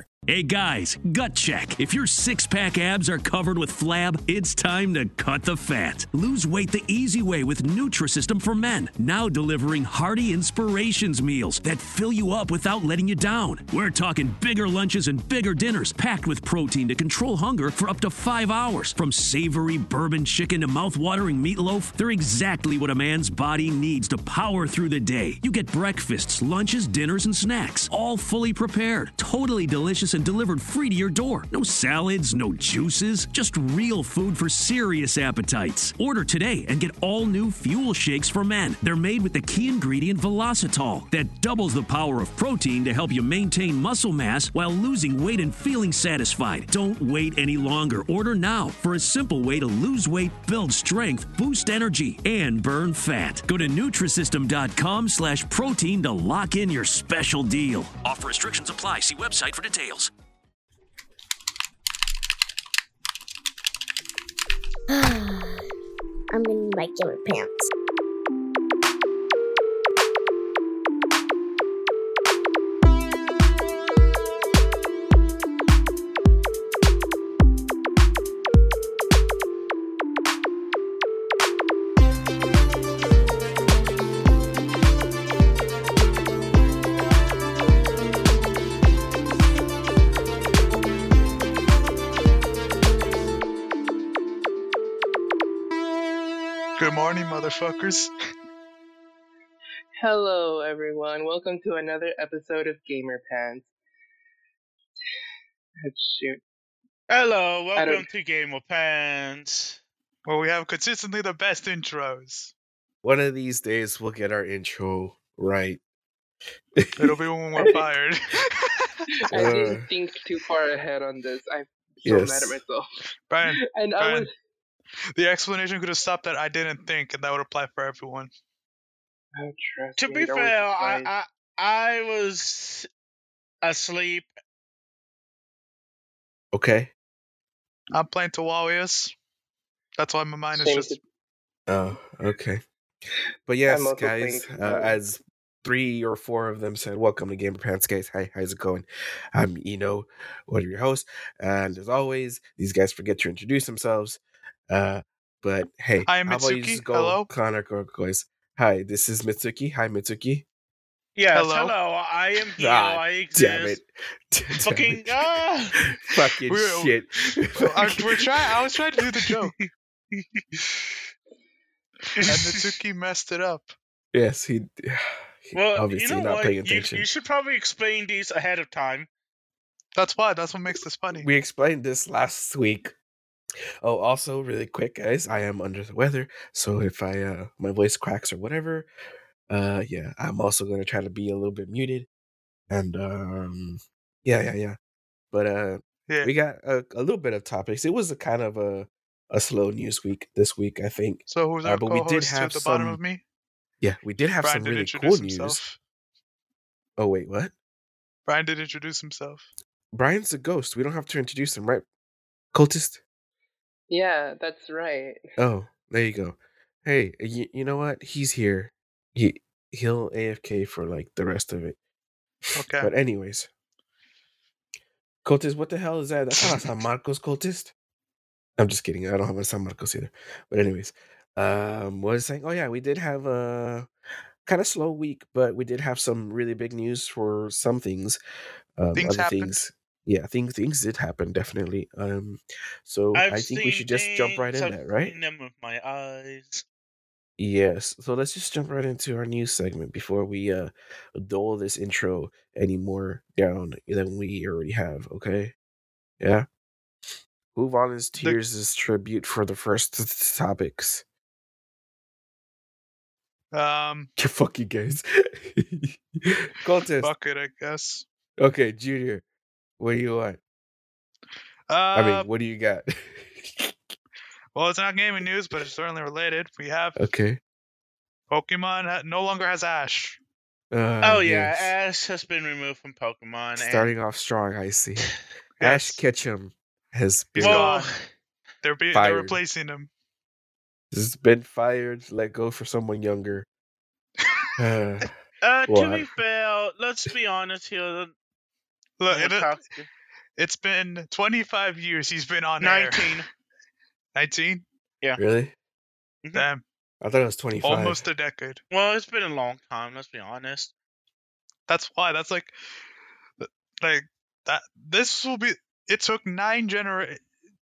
Center. Hey guys, gut check. If your six pack abs are covered with flab, it's time to cut the fat. Lose weight the easy way with Nutrisystem for Men. Now delivering hearty inspirations meals that fill you up without letting you down. We're talking bigger lunches and bigger dinners packed with protein to control hunger for up to five hours. From savory bourbon chicken to mouth-watering meatloaf, they're exactly what a man's body needs to power through the day. You get breakfasts, lunches, dinners, and snacks, all fully prepared, totally delicious, and delivered free to your door. No salads, no juices, just real food for serious appetites. Order today and get all new fuel shakes for men. They're made with the key ingredient Velocitol that doubles the power of protein to help you maintain muscle mass while losing weight and feeling satisfied. Don't wait any longer. Order now for a simple way to lose weight, build strength, boost energy, and burn fat. Go to Nutrisystem.com slash protein to lock in your special deal. Offer restrictions apply. See website for details. I'm gonna gamer pants. Good morning, motherfuckers. Hello, everyone. Welcome to another episode of Gamer Pants. Shoot. Hello, welcome to Gamer Pants. Where we have consistently the best intros. One of these days we'll get our intro right. It'll be when we're fired. I Uh, didn't think too far ahead on this. I'm so mad at myself. Brian, And I was. The explanation could have stopped that I didn't think, and that would apply for everyone. To be fair, I. I I was asleep. Okay. I'm playing Tawalius. That's why my mind is just. to- Oh, okay. But yes, guys, uh, as three or four of them said, welcome to Gamer Pants, guys. Hi, how's it going? I'm Eno, one of your hosts. And as always, these guys forget to introduce themselves. Uh, but hey, Hi, how about you Mitsuki. just go Hello. Connor guys? Hi, this is Mitsuki. Hi, Mitsuki. Yes, Hello. hello. I am here. Ah, I exist. Damn it. Damn Fucking it. ah. Fucking We're- shit. I, we're trying. I was trying to do the joke, and Mitsuki messed it up. yes, he. he well, obviously you know not what? paying You, attention. you should probably explain these ahead of time. That's why. That's what makes this funny. we explained this last week. Oh, also, really quick, guys, I am under the weather, so if I uh my voice cracks or whatever, uh yeah, I'm also gonna try to be a little bit muted. And um yeah, yeah, yeah. But uh Yeah. we got a, a little bit of topics. It was a kind of a a slow news week this week, I think. So who's Uh, our but we did have the bottom of me? Yeah, we did have Brian some really cool news. Oh wait, what? Brian did introduce himself. Brian's a ghost. We don't have to introduce him, right? Cultist? Yeah, that's right. Oh, there you go. Hey, you, you know what? He's here. He he'll AFK for like the rest of it. Okay. But anyways, cultist, what the hell is that? That's not a San Marcos cultist. I'm just kidding. I don't have a San Marcos either. But anyways, um, what was I saying? Oh yeah, we did have a kind of slow week, but we did have some really big news for some things. Um, Things other happened. things, yeah, things things did happen definitely. Um, so I've I think we should just jump right in there, right? them with my eyes. Yes. So let's just jump right into our news segment before we uh dole this intro any more down than we already have, okay? Yeah. Who volunteers as tribute for the first t- t- topics? Um, Fuck you guys. Cultist. fuck it, I guess. Okay, Junior. What do you want? Uh, I mean, what do you got? well, it's not gaming news, but it's certainly related. We have okay. Pokemon no longer has Ash. Uh, oh yeah, yes. Ash has been removed from Pokemon. and- Starting off strong, I see. Ash Ketchum has been He's well, gone. They're be- they're replacing him. has been fired, let go for someone younger. Uh, uh, to be I- fair, let's be honest here. Look, it, it's been 25 years he's been on air. 19. 19? really? Mm-hmm. Damn, I thought it was twenty five. almost a decade. Well, it's been a long time. Let's be honest. That's why. That's like, like that. This will be. It took nine genera.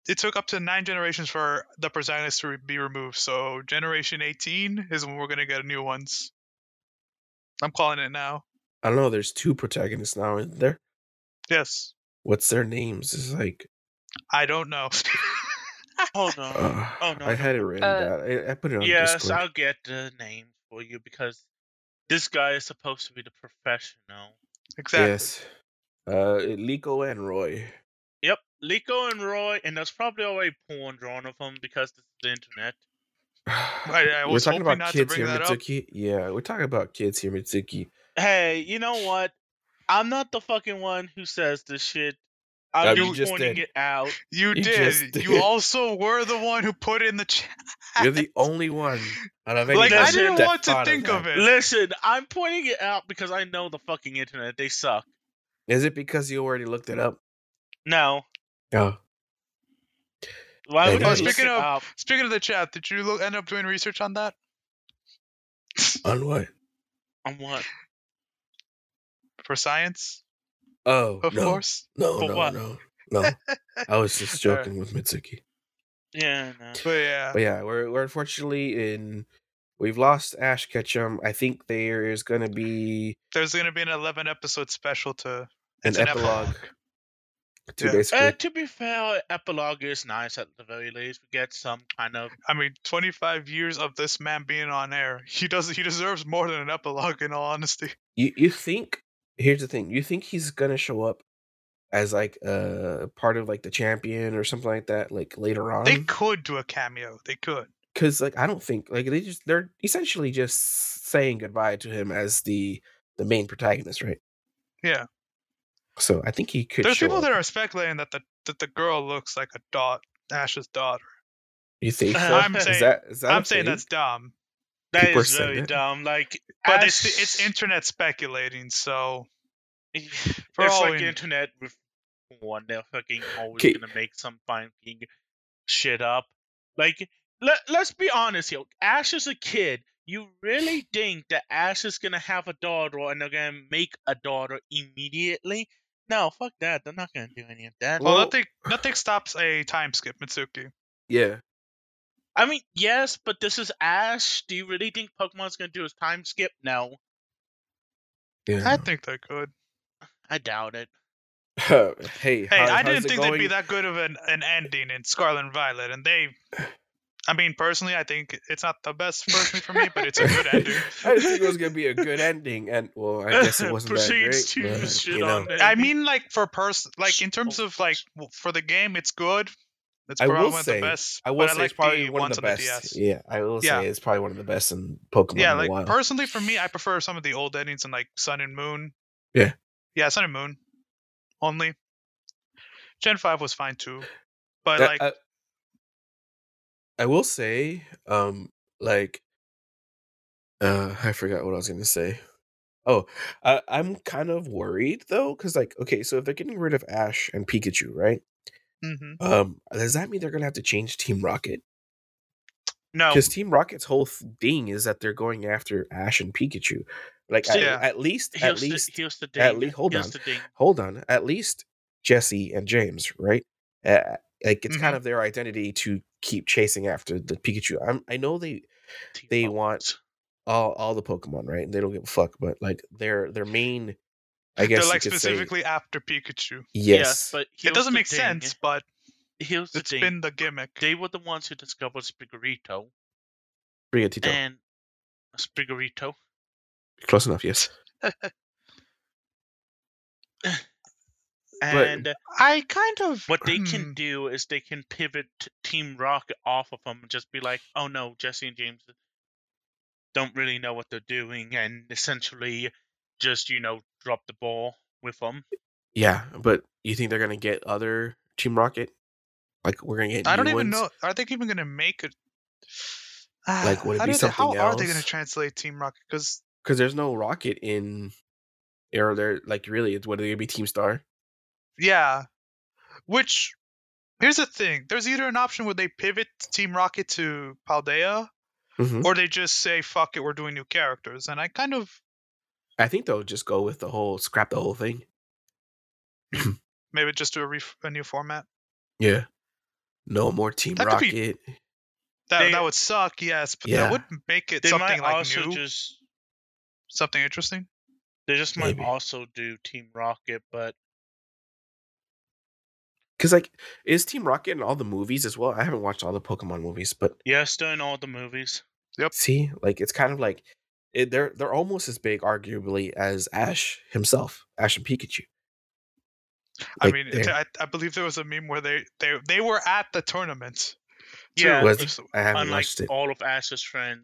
It took up to nine generations for the protagonist to re- be removed. So generation 18 is when we're gonna get new ones. I'm calling it now. I don't know. There's two protagonists now, isn't there? Yes. What's their names? It's like I don't know. Hold on. uh, oh no. I had it written Uh, down. I, I put it on yes, Discord. I'll get the name for you because this guy is supposed to be the professional. exactly. Yes. Uh, Liko and Roy. Yep, Liko and Roy, and there's probably already porn drawn of them because this is the internet. I we're talking about not to kids here, that up. Mitsuki. Yeah, we're talking about kids here, Mitsuki. Hey, you know what? I'm not the fucking one who says this shit. I'm you just just pointing did. it out. You, You did. just You also were the one who put in the chat. You're the only one out of like I didn't want to thought think of that. it. Listen, I'm pointing it out because I know the fucking internet. They suck. Is it because you already looked it up? No. Oh, Why would Oh, speaking of- up? Speaking of the chat, did you look, end up doing research on that? on what? On what? For science, Oh, of no, course. no, For no, what? no, no. I was just joking with Mitsuki. Yeah, no. But yeah, But yeah, we're we're unfortunately in. We've lost Ash Ketchum. I think there is going to be there's gonna be an 11 episode special to an an epilogue to Yeah. basically. Uh, to be fair, epilogue is nice at the very least. We get some kind of I mean, 25 years of this man being on air. He does. He deserves more than an epilogue. In all honesty, you you think? Here's the thing. You think he's going to show up as like a part of like the champion or something like that, like later on? they could do a cameo. They could. because like I don't think like they just they're essentially just saying goodbye to him as the the main protagonist, right? Yeah. So I think he could. There's people up. that are speculating that the that the girl looks like a dot, Ash's daughter. You think? So? I'm is saying- that is that? I'm saying thing? that's dumb, that People is saying very it. dumb. Like, but Ash- it's it's internet speculating. So it's for all like we- internet with one. They're fucking always 'Kay. gonna make some fucking shit up. Like, let let's be honest here. Ash is a kid. You really think that Ash is gonna have a daughter and they're gonna make a daughter immediately? No, fuck that. They're not gonna do any of that. well, Well- nothing nothing stops a time skip, Mitsuki. Yeah. I mean, yes, but this is Ash. Do you really think Pokemon's gonna do a time skip? No, Yeah. I think they could. I doubt it. hey, Hey, how- I how's didn't it think they'd be that good of an, an ending in Scarlet and Violet, and they. I mean, personally, I think it's not the best personally for me, but it's a good ending. I didn't think it was gonna be a good ending, and well, I guess it wasn't that great. Proceeds to but, shit you know. on. I mean, like for person, like in terms of like for the game, it's good. It's I probably will one say, of the best. I will say like it's probably the one of the best. DS. Yeah, I will Yeah. say it's probably one of the best in Pokemon Yeah, like while. personally for me, I prefer some of the old endings in like Sun and Moon. Yeah. Yeah, Sun and Moon. Only. Gen five was fine too, but Uh, like I, I will say, um, like, uh, I forgot what I was gonna say. Oh, I, I'm kind of worried though, because like, okay, so if they're getting rid of Ash and Pikachu, right? Mhm. Um, does that mean they're gonna have to change Team Rocket? no. Because Team Rocket's whole thing is that they're going after Ash and Pikachu. Like, See, at, Yeah. at least, at least, the, the at least- hold here's on. hold on, at least Jesse and James, right? Uh, like it's Mm-hmm. kind of their identity to keep chasing after the Pikachu. I'm, I know they they Team want all all the Pokemon, right? They don't give a fuck, but like their their main, I guess they're like could say- specifically after Pikachu. yes, but It doesn't make thing. sense, but Here's the it's thing. been the gimmick. They were the ones who discovered Spigarito, Brigatito. and Spigarito. Close enough, yes. And I kind of what they hmm, can do is they can pivot Team Rocket off of them and just be like, oh no, Jesse and James don't really know what they're doing, and essentially just you know drop the ball with them. Yeah, but you think they're gonna get other Team Rocket? Like we're gonna get. I don't even ones? know. Are they even gonna make it? Like, would it how be do they- How something are they gonna translate Team Rocket? Because because there's no rocket in or there like really it's what are they gonna be team star yeah, which here's the thing: there's either an option where they pivot Team Rocket to Paldea, Mhm. or they just say "fuck it, we're doing new characters." And I kind of i think they'll just go with the whole scrap the whole thing maybe just do a, ref- a new format. yeah no more team That could be- rocket That They- that would suck, yes, but Yeah. that would make it They something might like also new, just something interesting. they just might Maybe. also do Team Rocket, but because like is team rocket in all the movies as well i haven't watched all the pokemon movies but yeah, still in all the movies. Yep. See like it's kind of like it, they're they're almost as big arguably as ash himself ash and pikachu I mean, I, I believe there was a meme where they they they were at the tournament. Yeah, Was- i haven't unlike watched it all of Ash's friends.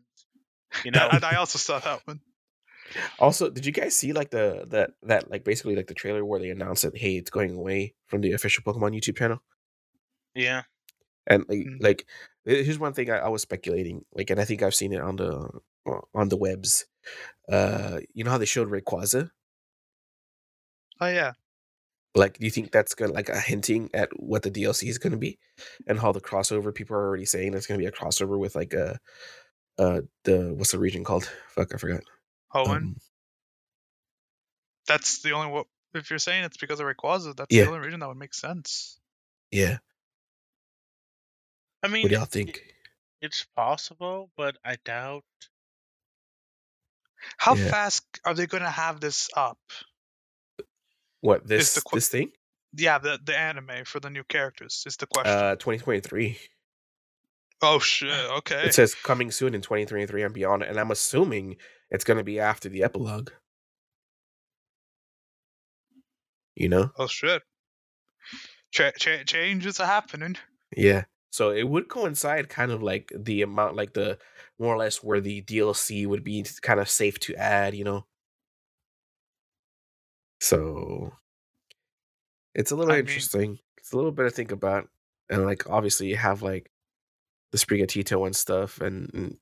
You know, I, I also saw that one. Also, did you guys see like the that that like basically like the trailer where they announced that hey, it's going away from the official Pokemon YouTube channel? yeah. And like Mm. like here's one thing I, I was speculating, like, and I think I've seen it on the uh, on the webs. Uh, you know how they showed Rayquaza? Oh yeah, Like, do you think that's gonna like a hinting at what the DLC is gonna be, and how the crossover people are already saying it's gonna be a crossover with like a uh the what's the region called? Fuck, I forgot. Hoenn. Um, that's the only what. If you're saying it's because of Rayquaza, that's Yeah. the only reason that would make sense. yeah. I mean, What do y'all think? It's possible, but I doubt. How Yeah. fast are they going to have this up? What this the this thing? Yeah, the the anime for the new characters is the question. Uh, 2023. oh shit! Okay. It says coming soon in 2023 and beyond, and I'm assuming it's going to be after the epilogue. You know? oh shit! Cha- cha- changes are happening. Yeah. So it would coincide kind of like the amount, like the more or less where the DLC would be kind of safe to add, you know? So it's a little I mean- interesting. It's a little bit to think about. And like, obviously, you have like the Sprigatito and stuff, and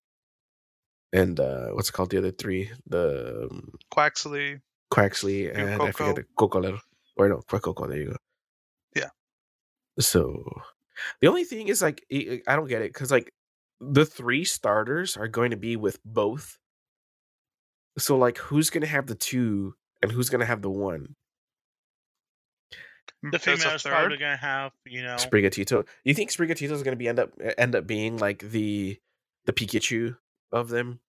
and, uh, what's it called? The other three, the um, Quaxley. Quaxley and I forget the Cocolero. Or no, Quacoco, there you go. Yeah. So the only thing is like I I don't get it because like the three starters are going to be with both. So like who's gonna have the two and who's gonna have the one? Hmm, the There's a female's third. probably gonna have, you know, Sprigatito. You think Sprigatito is gonna be end up end up being like the the Pikachu of them?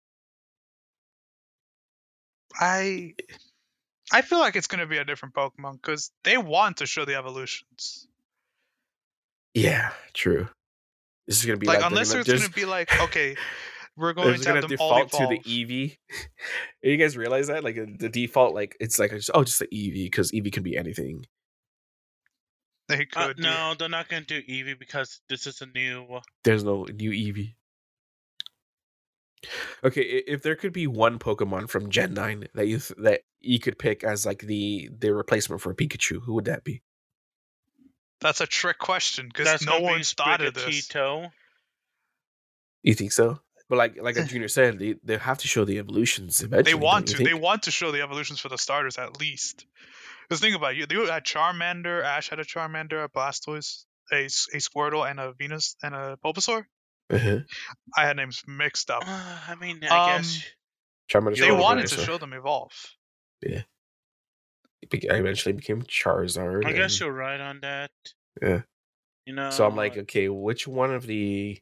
I I feel like it's going to be a different Pokemon because they want to show the evolutions. Yeah, true. This is gonna be like, like, they're unless gonna- gonna be like, okay, we're They're going to have gonna them default evolve. to the Eevee. you guys realize that? Like uh, the default, like it's like just, oh, just the Eevee because Eevee can be anything. They uh, could. do- no, they're not gonna do Eevee because this is a new. There's no new Eevee. Okay, if there could be one Pokemon from Gen Nine that you th- that you could pick as like the the replacement for Pikachu, who would that be? That's a trick question because no gonna one be thought of this. Sprigatito. You think so? But like like a Junior said, they they have to show the evolutions eventually. They want to. you They want to show the evolutions for the starters at least. Because think about it, you. They had Charmander. Ash had a Charmander, a Blastoise, a, a Squirtle, and a Venus and a Bulbasaur. Uh-huh. I had names mixed up. Uh, I mean, I Um, guess Charmander's They wanted to show them evolve. It be- eventually became Charizard. I guess and- you're right on that. Yeah. You know. So I'm like, okay, which one of the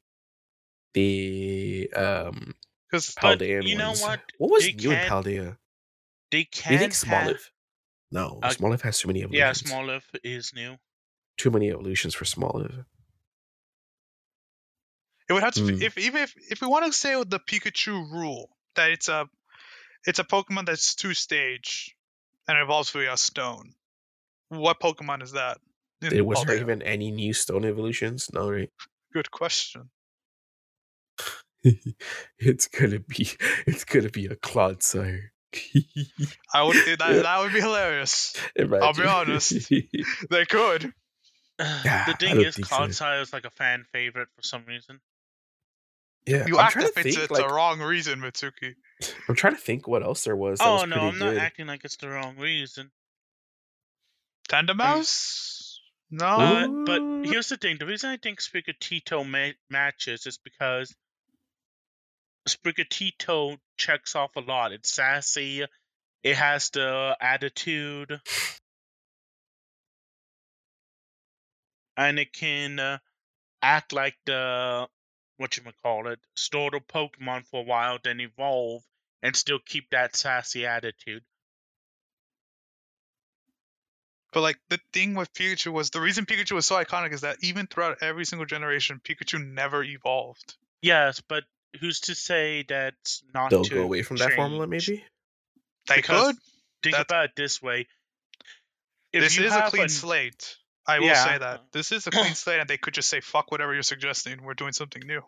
the um Because Paldean you know what? What was They in can- Paldea? they can. you think have- Smoliv? No, Uh, Smoliv has too many evolutions. Yeah. Smoliv is new. Too many evolutions for Smoliv. it would have to be if even if if we want to say with the Pikachu rule that it's a it's a Pokemon that's two stage and it evolves via stone. what Pokemon is that? in There was there even any new stone evolutions? No, right? Good question. it's gonna be it's gonna be a Clodsire. I would that, that would be hilarious. I'll be honest. They could. Yeah, the thing don't is, think so. Clodsire is like a fan favorite for some reason. yeah, You I'm act trying if to it's, think. it's Like, the wrong reason, Mitsuki. I'm trying to think what else there was. That Oh was no, I'm not good. acting like it's the wrong reason. Tandemaus? No. Uh, but here's the thing: the reason I think Sprigatito ma- matches is because Sprigatito checks off a lot. It's sassy. It has the attitude, and it can uh, act like the what you call it, store the Pokemon for a while, then evolve, and still keep that sassy attitude. But like the thing with Pikachu was the reason Pikachu was so iconic is that even throughout every single generation, Pikachu never evolved. Yes, but who's to say that's not They'll to go away from that formula, maybe. They Because could. Think That's- about it this way: if this you is a clean an- slate. I will Yeah. say that. This is a clean slate and they could just say fuck whatever you're suggesting. We're doing something new.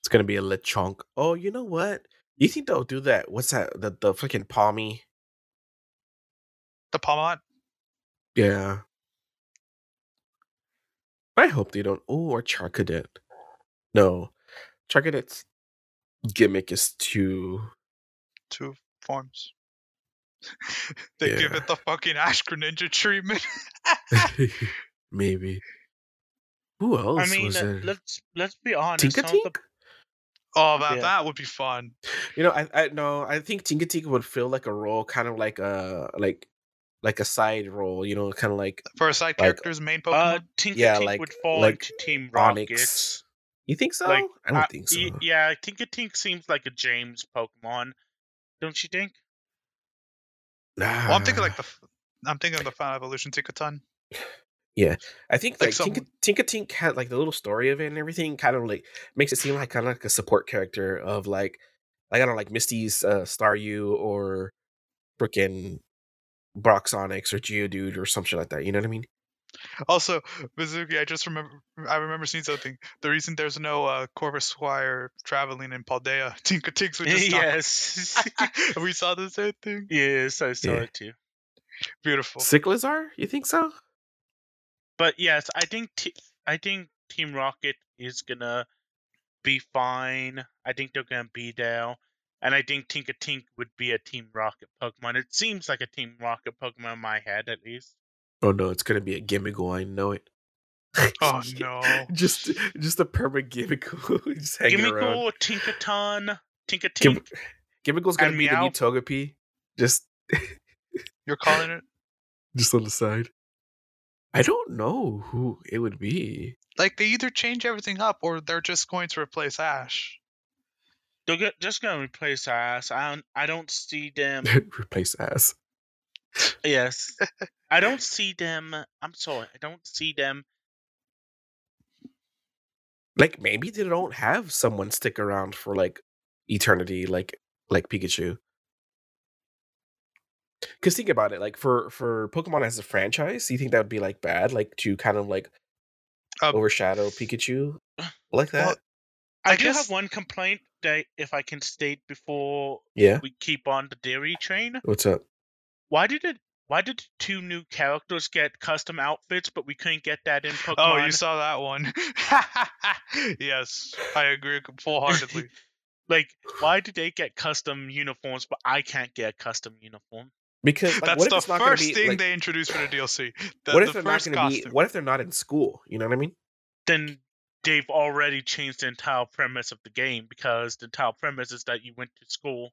It's gonna be a lit Lechonk. Oh, you know what? You think they'll do that? What's that? The the freaking Pawmi. The Pawmot? Yeah. I hope they don't. Oh, or Charcadet. No, Charcadet's gimmick is too. Two forms. they give it the fucking Ash Greninja treatment. Maybe. Who else I mean, was uh, let's let's be honest. some of Tinkatink? the- oh, that Yeah. that would be fun. You know, I I no, I think Tinkatink would feel like a role, kind of like a like like a side role. You know, kind of like For a side Like, character's main Uh, Pokemon. Tinkatink Yeah, like- would fall like into Team Rocket. Onyx. You think so? Like, I don't uh, think so. y- yeah, Tinkatink seems like a James Pokemon, don't you think? Nah. well, I'm thinking like the. I'm thinking of the Final Evolution Tinkaton. Yeah. I think like like, some- Tinka, Tinkatink had like the little story of it and everything kind of like makes it seem like kind of like a support character of like like I don't know like Misty's uh, Staryu or freaking Brock's Onix or Geodude or something like that. You know what I mean? Also, Mitsuki, I just remember. I remember seeing something. The reason there's no uh, Corvisquire traveling in Paldea, Tinkatinks would just stop. yes. we saw the same thing. yes, I saw Yeah. it too. Beautiful. Cyclizar? You think so? But yes, I think t- I think Team Rocket is gonna be fine. I think they're gonna be there, and I think Tinkatink would be a Team Rocket Pokemon. It seems like a Team Rocket Pokemon in my head, at least. Oh no, it's gonna be a Gimmighoul. Oh, I know it. Oh no. just just a permanent Gimmighoul just hanging Gimme around. Cool, Tinkaton, Tinkatink. Gim- Gimmighoul's gonna and be the new Meow. Togepi. Just You're calling it just on the side. I don't know who it would be. like they either change everything up or they're just going to replace Ash. They're just gonna replace Ass. I don't. I don't see them. Replace ass. Yes, I don't see them. I'm sorry. I don't see them. Like maybe they don't have someone stick around for like eternity, like like Pikachu. Because think about it, like for for Pokemon as a franchise, you think that would be like bad, like to kind of like Uh, overshadow Pikachu like that? well, I, I do guess- have one complaint that if I can state before yeah. we keep on the dairy train. What's up? Why did it? Why did two new characters get custom outfits, but we couldn't get that in Pokemon? Oh, you saw that one. yes, I agree full heartedly. like, why did they get custom uniforms, but I can't get a custom uniform? Because like, That's what if the it's not first be thing like, they introduced for the DLC. The, what if the they're not gonna be what if they're not in school? You know what I mean? Then they've already changed the entire premise of the game because the entire premise is that you went to school.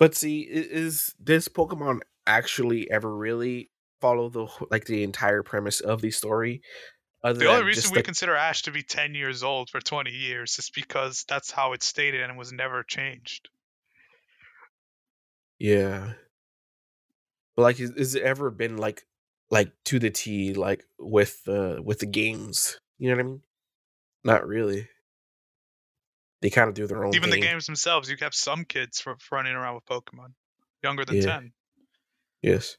But see, is this Pokemon actually ever really follow the like the entire premise of the story. Other The only reason we the- consider Ash to be 10 years old for 20 years is because that's how it's stated and it was never changed. Yeah. But like is, is it ever been like like to the T like with the with the games? You know what I mean? Not really. They kind of do their own Even thing. the games themselves, you have some kids for, for running around with Pokemon younger than Yeah. 10. Yes.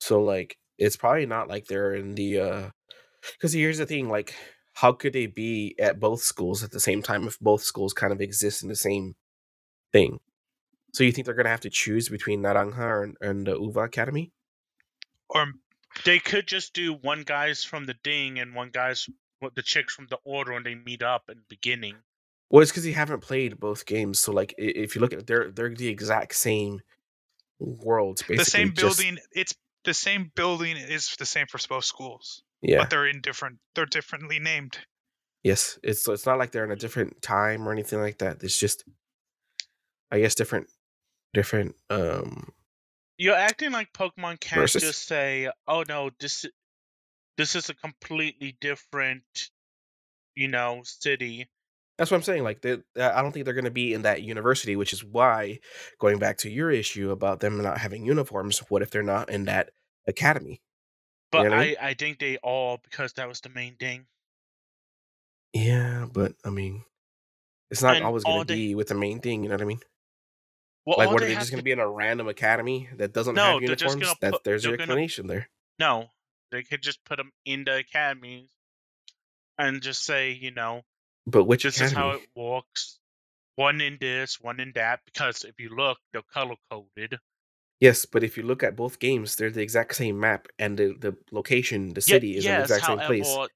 So like it's probably not like they're in the uh cuz here's the thing like how could they be at both schools at the same time if both schools kind of exist in the same thing? So you think they're going to have to choose between Naranja and, and the Uva Academy? Or They could just do one guy's from the Ding and one guy's the chicks from the Order, and they meet up in the beginning. Well, it's because you haven't played both games. So, like, if you look at it, they're they're the exact same worlds, basically. the same just- building, it's the same building is the same for both schools, yeah. but they're in different, they're differently named. yes. It's it's not like they're in a different time or anything like that. It's just, I guess, different, different. Um. You're acting like Pokemon can't Versus. just say, "Oh no, this this is a completely different, you know, city." That's what I'm saying. Like, uh, I don't think they're going to be in that university, which is why, going back to your issue about them not having uniforms, what if they're not in that academy? But know what I mean? I, I think they all because that was the main thing. Yeah, but I mean, it's not And always going to be with the main thing. You know what I mean? Well, like, what are they just going to be in a random academy that doesn't No, have uniforms? put- there's your they're gonna- explanation there. No, they could just put them in the academies and just say, you know, But which this is how it works. One in this, one in that. Because if you look, they're color coded. Yes, but if you look at both games, they're the exact same map, and the, the location, the city, is in the exact same place. however,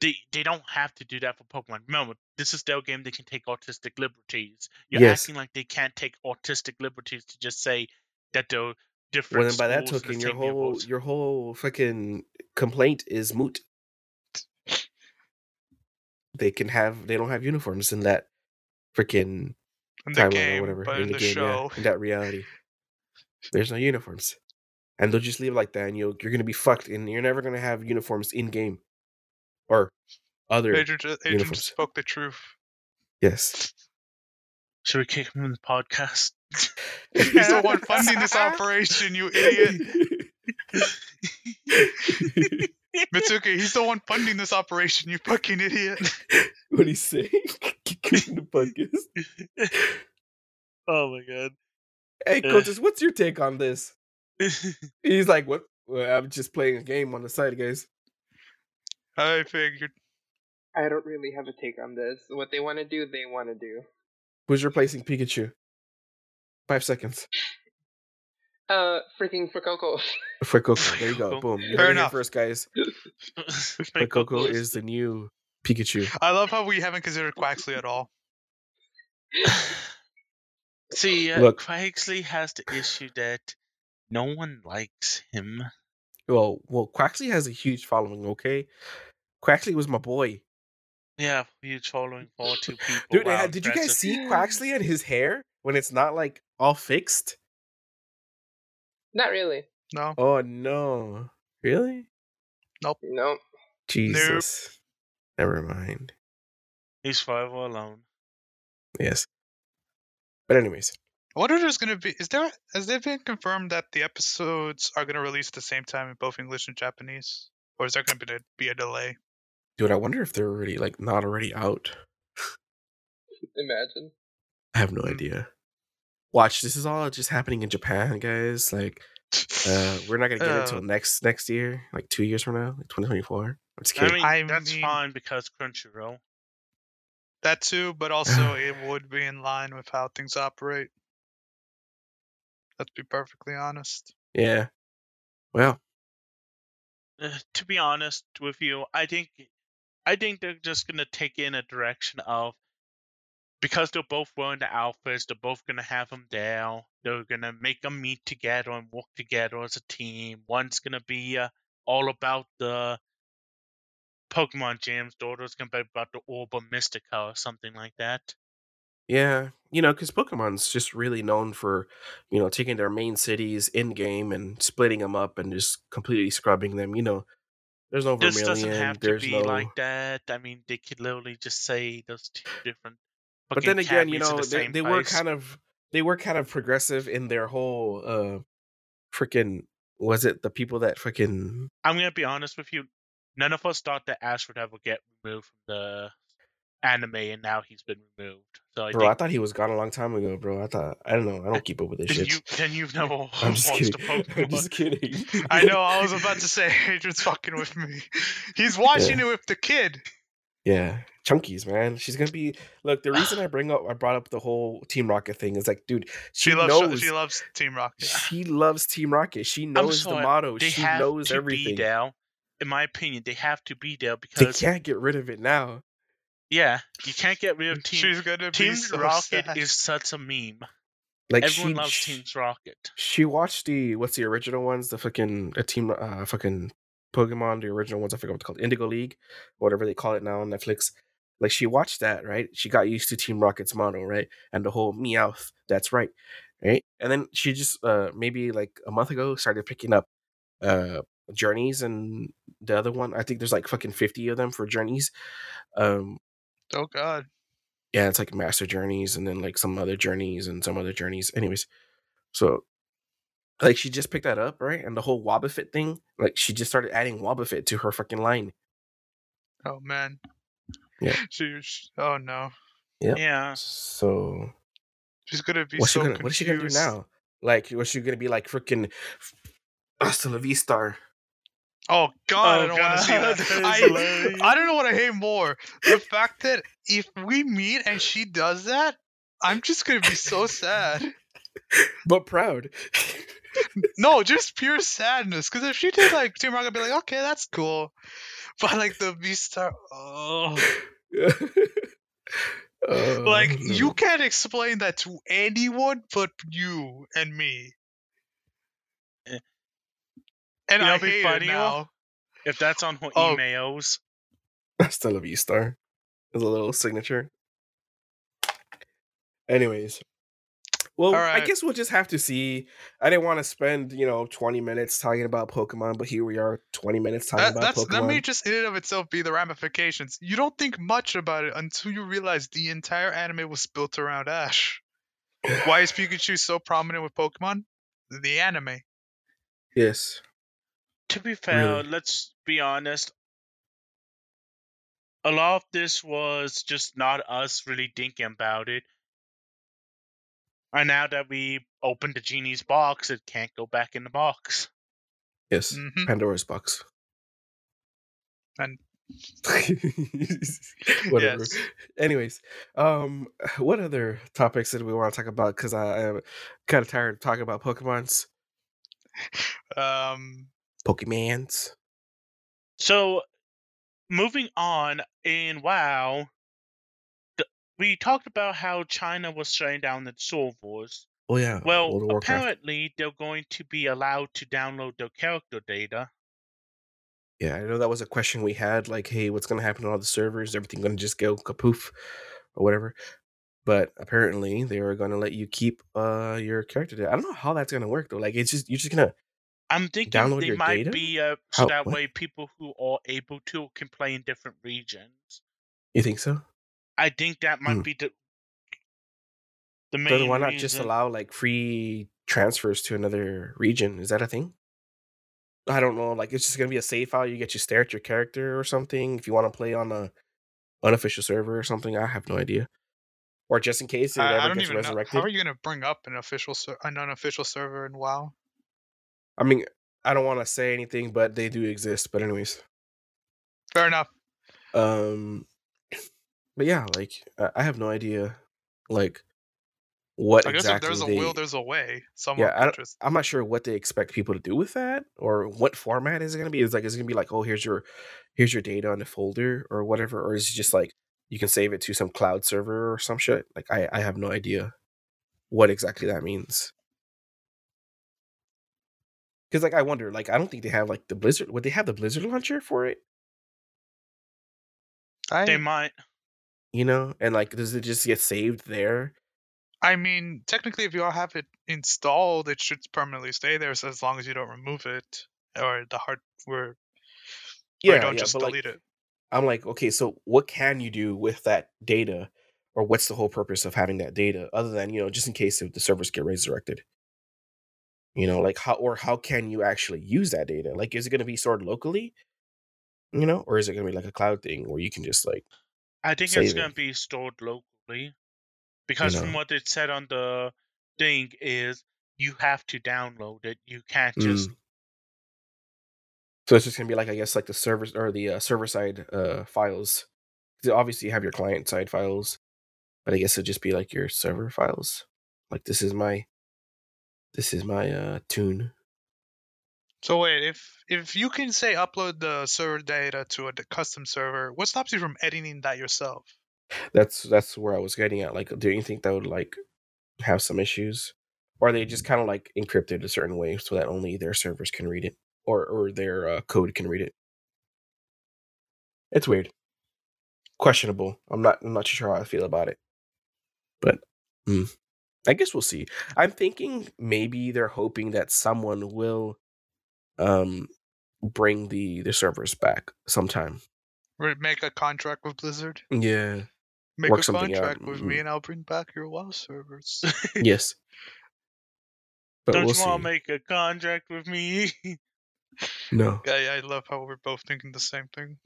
They they don't have to do that for Pokemon. Remember, this is their game. They can take artistic liberties. You're Yes. acting like they can't take artistic liberties to just say that they're different. Well, then by that schools in the token, your whole your whole fucking complaint is moot. They can have they don't have uniforms in that freaking In the timeline game, or whatever but in in the, the game, show, yeah, in that reality. There's no uniforms, and they'll just leave it like that, and you'll you're gonna be fucked, and you're never gonna have uniforms in game, or other. Agent, Agent uniforms. spoke the truth. Yes, Should we kick him in the podcast? He's the one funding this operation, you idiot. Mitsuki, he's the one funding this operation, you fucking idiot. what he's saying? Kick him the podcast. oh my god. Hey, eh. coaches, what's your take on this? He's like, what? Well, I'm just playing a game on the side, guys. I figured. I don't really have a take on this. What they want to do, they want to do. Who's replacing Pikachu? Five seconds. Uh, freaking Fuecoco. There you go. Boom. You Fair heard it enough. first, guys. But But is the new Pikachu. I love how we haven't considered Quaxley at all. See, uh, Look. Quaxley has the issue that no one likes him. Well, well, Quaxley has a huge following. Okay, Quaxley was my boy, Yeah, huge following for two people. dude. wow, did you guys see Quaxley and his hair when it's not like all fixed? Not really. No. Oh no, really? Nope. Nope. Jesus. Never mind. He's forever alone. Yes. But anyways, I wonder if there's gonna be is there has it been confirmed that the episodes are gonna release at the same time in both English and Japanese? Or is there gonna be, be a delay? dude, I wonder if they're already like not already out. Imagine. I have no Hmm. idea. Watch, this is all just happening in Japan, guys. Like, uh, we're not gonna get it until Uh, next next year, like two years from now, like 2024. I'm just I kidding. mean, I that's mean- fine because Crunchyroll. that too, but also it would be in line with how things operate. Let's be perfectly honest. yeah. Well, Uh, to be honest with you, I think, I think they're just gonna take in a direction of because they're both wearing the outfits, they're both gonna have them there. They're gonna make them meet together and work together as a team. One's gonna be uh, all about the Pokemon gyms. The other's gonna be about the Orba Mystica or something like that. Yeah, you know, because Pokemon's just really known for, you know, taking their main cities in game and splitting them up and just completely scrubbing them. You know, there's no This doesn't have to be no. like that. I mean, they could literally just say those two different. But then again, you know, the they, they were kind of they were kind of progressive in their whole uh freaking was it the people that freaking I'm gonna be honest with you. None of us thought that Ash would ever get removed from the anime, and now he's been removed. So I bro? I thought he was gone a long time ago, bro. I thought I don't know. I don't keep up with this then shit. you then you've never I'm just watched kidding. I'm just kidding. I know. I was about to say, Adrian's fucking with me. He's watching Yeah. it with the kid. Yeah, chunkies, man. She's gonna be. Look, the reason I bring up, I brought up the whole Team Rocket thing is like, dude, she, She, loves. knows. She loves Team Rocket. she loves Team Rocket. She I'm knows the sorry, motto. They She have knows to everything. be there. In my opinion, they have to be there because They can't get rid of it now. yeah, you can't get rid of Team She's gonna Team be so Rocket sad. is such a meme. Like Everyone she, loves she, Team Rocket. she watched the what's the original ones? The fucking a team, uh, fucking Pokemon, the original ones. I forget what it's called, Indigo League, whatever they call it now on Netflix. Like she watched that, right? She got used to Team Rocket's motto, right? And the whole Meowth, that's right, right? And then she just uh maybe like a month ago started picking up uh journeys and the other one. I think there's like fucking fifty of them for journeys. Um, Oh God. yeah, it's like master journeys and then like some other journeys and some other journeys. Anyways, so like she just picked that up, right? And the whole Wobbuffet thing, like she just started adding Wobbuffet to her fucking line. Oh man. Yeah. She. she- Oh no. Yeah. Yeah. So She's gonna be what's so she gonna what is she gonna do now? Like what's she gonna be like freaking hasta la vista? Oh God, Oh, I don't want to see that. that is I. I don't know what I hate more: the fact that if we meet and she does that, I'm just gonna be so sad. But proud. No, just pure sadness. Because if she did like Team Rocket, I'd be like, okay, that's cool. But like the Beastar, oh, Oh, like no. you can't explain that to anyone but you and me. Eh. And You know I what'd be hate funny, it now. If that's on her Oh. emails, Hasta la vista. Is a little signature. Anyways. Well, I guess we'll just have to see. I didn't want to spend, you know, 20 minutes talking about Pokemon, but here we are, 20 minutes talking That, about that's Pokemon. that may just in and of itself be the ramifications. You don't think much about it until you realize the entire anime was built around Ash. Why is Pikachu so prominent with Pokemon? The anime. yes. to be fair, Really? let's be honest. A lot of this was just not us really thinking about it. And now that we opened the genie's box, it can't go back in the box. Yes. Mhm. Pandora's box. And- Whatever. Yes. Anyways, um, what other topics did we want to talk about? Because I am kind of tired of talking about Pokemon's. Um, Pokemans. So, moving on in WoW, we talked about how China was shutting down the servers. Oh yeah. Well, World of Warcraft. apparently they're going to be allowed to download their character data. Yeah, I know that was a question we had. Like, hey, what's gonna happen to all the servers? Everything gonna just go kapoof or whatever? But apparently, they are gonna let you keep uh your character data. I don't know how that's gonna work though. Like, it's just you're just gonna. I'm thinking Download they your might data? be uh, so How- that what? way people who are able to can play in different regions. You think so? I think that might Hmm. be the the main. then why not just allow like free transfers to another region? Is that a thing? I don't know. Like, it's just gonna be a save file. You get to stare at your character or something. If you want to play on a unofficial server or something, I have no idea. Or just in case it I, I ever don't gets even know. resurrected. How are you gonna bring up an official, ser- an unofficial server in WoW? I mean, I don't want to say anything, but they do exist. But anyways, Fair enough. um, but yeah, like I I have no idea, like what I guess exactly if there's a they. will, there's a way. Some yeah, I, I'm not sure what they expect people to do with that, or what format is it going to be. Is like is it going to be like, oh, here's your here's your data on the folder or whatever, or is it just like you can save it to some cloud server or some shit? Like I I have no idea what exactly that means. Because like I wonder, like I don't think they have like the Blizzard. Would they have the Blizzard launcher for it? I, They might. You know, and like, does it just get saved there? I mean, technically, if you all have it installed, it should permanently stay there, so as long as you don't remove it or the hardware, or Yeah, you don't yeah, just but like, delete it. I'm like, okay, so what can you do with that data, or what's the whole purpose of having that data, other than you know, just in case if the servers get resurrected? You know, like how or how can you actually use that data? Like, is it going to be stored locally? You know, or is it going to be like a cloud thing where you can just like I think it's save gonna be stored locally You because from what it said on the thing is you have to download it. You can't just Mm. so it's just going to be like I guess like the server or the uh, server side uh, files. obviously, you have your client side files, but I guess it'd just be like your server files. Like this is my this is my uh tune. So wait, if if you can say upload the server data to a custom server, what stops you from editing that yourself? That's that's where I was getting at. Like, do you think that would like have some issues, or they just kind of like encrypted a certain way so that only their servers can read it, or or their uh, code can read it? It's weird, questionable. I'm not I'm not sure how I feel about it, but mm, I guess we'll see. I'm thinking maybe they're hoping that someone will um bring the the servers back sometime. Or make a contract with Blizzard? Yeah, Make work a something out. contract with me, Mm, and I'll bring back your WoW servers. Yes, but don't we'll you want to make a contract with me? No. yeah, I love how we're both thinking the same thing.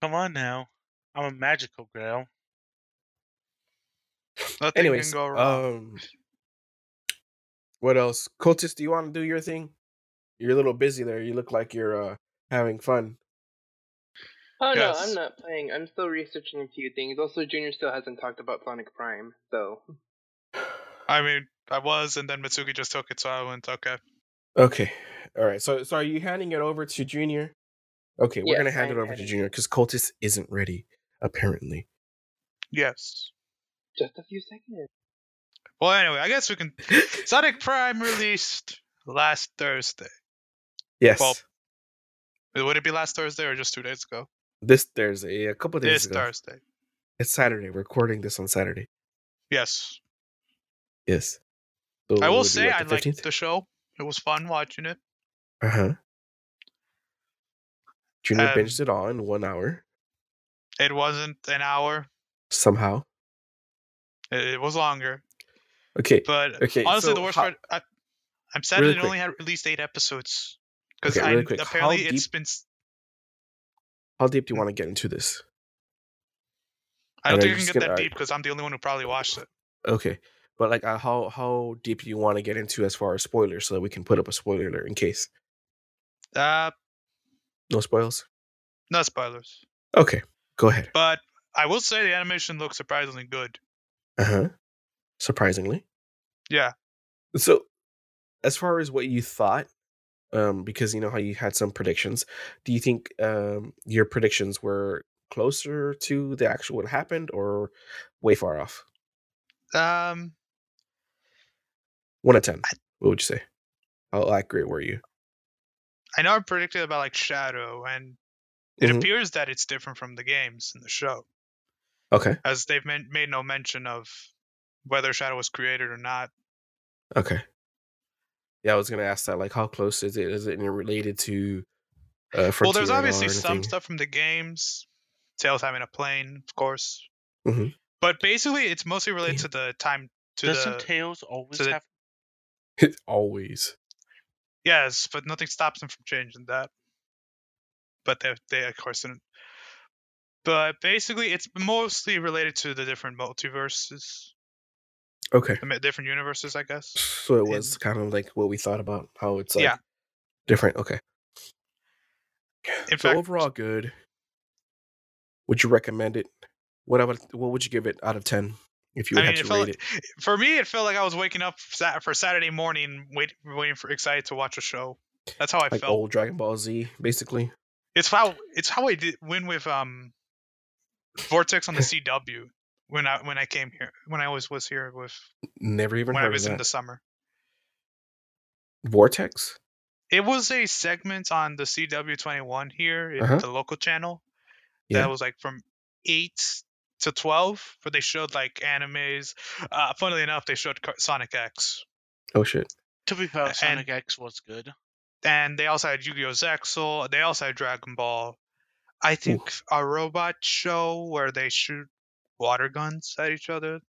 Come on now, I'm a magical girl. Nothing Anyways, can go wrong. um, what else? Cultist, do you want to do your thing? You're a little busy there. You look like you're uh having fun. Oh no, I'm not playing. I'm still researching a few things. Also, Junior still hasn't talked about Sonic Prime, so I mean, I was, and then Mitsuki just took it, so I went, okay. Okay. All right. So, so are you handing it over to Junior? Okay, we're gonna hand it I'm over to. Junior because Cultist isn't ready, apparently. Yes. Just a few seconds. Well, anyway, I guess we can. Sonic Prime released last Thursday. yes. Well, Would it be last Thursday or just two days ago? this Thursday, a couple days ago. This ago. Thursday. It's Saturday. We're recording this on Saturday. Yes. Yes. So I will say I liked the show. It was fun watching it. Uh huh. Junior Um, binged it all in one hour It wasn't an hour. somehow. It, it was longer. Okay. But Okay, honestly, so the worst how- part, I, I'm sad Really it only had released eight episodes. Because Okay, really quick. Apparently it's deep- been. How deep do you want to get into this? I don't And think you I can get gonna- that deep because I'm the only one who probably watched it. Okay, but like, uh, how how deep do you want to get into as far as spoilers, so that we can put up a spoiler alert in case Uh, no spoils? no spoilers. Okay, go ahead. But I will say the animation looks surprisingly good. Uh huh. Surprisingly, Yeah. so as far as what you thought, um, because you know how you had some predictions, do you think um your predictions were closer to the actual what happened, or way far off? Um, One to ten. What would you say? How accurate were you? I know I predicted about like Shadow, and it Mhm. appears that it's different from the games in the show, Okay. as they've made no mention of whether Shadow was created or not. Okay. Yeah, I was gonna ask that. Like, how close is it? Is it related to? Uh, well, there's Frontier at all obviously some stuff from the games. Tails having a plane, of course. Mhm. But basically, it's mostly related Damn. to the time to Doesn't the Tails always to the- have? Always. yes, but nothing stops them from changing that. But they, they of course didn't. But basically, it's mostly related to the different multiverses, Okay. the different universes, I guess. So it was kind of like what we thought about how it's like Yeah. different. Okay. In so fact, overall, good. Would you recommend it? What about what would you give it out of ten if you I mean, have to rate felt it? for me, it felt like I was waking up for Saturday morning, wait, waiting for excited to watch a show. That's how I Like felt. old Dragon Ball Z, basically. It's how it's how I did win with um Vortexx on the CW when I when I came here when I always was here with Never even when I heard of was in the summer. Vortexx. It was a segment on the CW twenty one here, in Uh-huh. the local channel. Yeah. That was like from eight to twelve, where they showed like animes. Uh, funnily enough, they showed Sonic X, Oh shit. To be fair, And- Sonic X was good. and they also had Yu-Gi-Oh! Zexal. They also had Dragon Ball. I think a robot show where they shoot water guns at each other.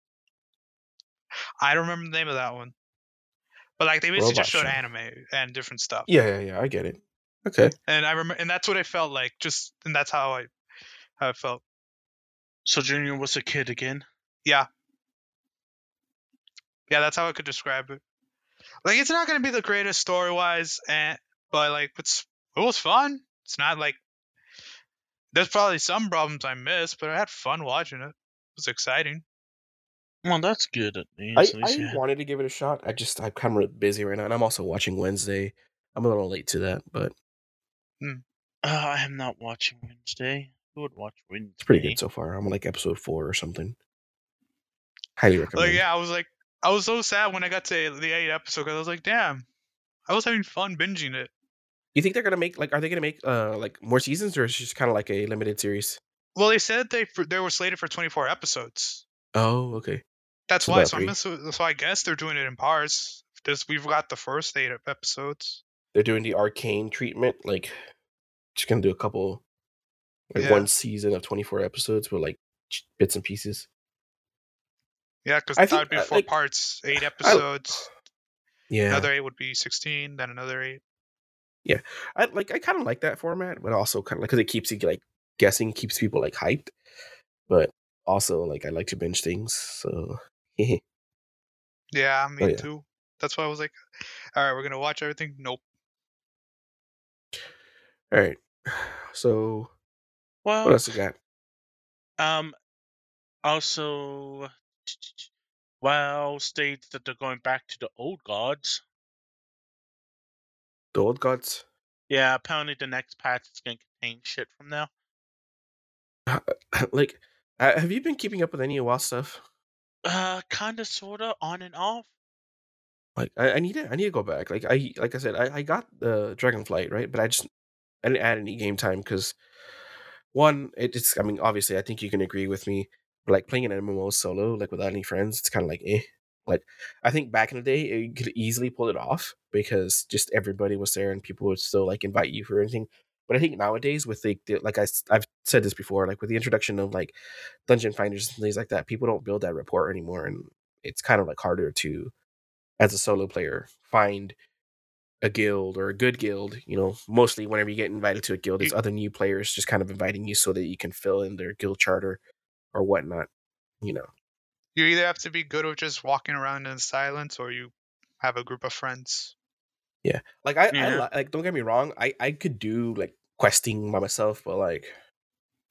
I don't remember the name of that one. But like they basically Robot just showed show. anime and different stuff. Yeah, yeah, yeah. I get it. Okay. And I remember and that's what I felt like just and that's how I how I felt. So Junior was a kid again. Yeah. Yeah, that's how I could describe it. Like it's not gonna be the greatest story wise and eh, but like it's it was fun. It's not like there's probably some problems I missed, but I had fun watching it. It was exciting. Well, that's good at least. I, At least you I had- wanted to give it a shot. I just I'm kind of busy right now, and I'm also watching Wednesday. I'm a little late to that, but Uh, I am not watching Wednesday. Who would watch Wednesday? it's pretty good so far. I'm like episode four or something. Highly recommend. Like yeah, I was like I was so sad when I got to the eight episode because I was like, damn, I was having fun binging it. You think they're gonna make like? Are they gonna make uh like more seasons, or is it just kind of like a limited series? Well, they said they they were slated for 24 episodes. Oh, okay. That's why. So, I'm three. guess- so I guess they're doing it in parts. This we've got the first eight episodes. They're doing the arcane treatment, like just gonna do a couple, like Yeah. one season of 24 episodes with like bits and pieces. Yeah, because that would be uh, four like, parts, eight episodes. Yeah, Another eight would be 16. Then another eight. Yeah, I like. I kind of like that format, but also kind of like because it keeps you like guessing, keeps people like hyped. But also, like I like to binge things, so Yeah, me Oh, yeah. too. That's why I was like, all right, we're gonna watch everything. Nope. all right. So Well, what else you got? um, also, WoW states that they're going back to the old gods. The old gods. Yeah, apparently the next patch is going to contain shit from now. like, uh, have you been keeping up with any WoW stuff? Uh, kind of, sorta, on and off. Like, I, I need to. I need to go back. Like, I like I said, I, I got the Dragonflight right, but I just I didn't add any game time because one, it just. I mean, obviously, I think you can agree with me. But like playing an MMO solo, like without any friends, it's kind of like eh. Like, I think back in the day, you could easily pull it off because just everybody was there and people would still like invite you for anything. But I think nowadays, with the, the like I, have said this before, like with the introduction of like dungeon finders and things like that, people don't build that rapport anymore, and it's kind of like harder to, as a solo player, find a guild or a good guild. You know, mostly whenever you get invited to a guild, it's mm. other new players just kind of inviting you so that you can fill in their guild charter or whatnot. You know, You either have to be good with just walking around in silence, or you have a group of friends. Like I, I Yeah. li- like don't get me wrong, I I could do like questing by myself, but like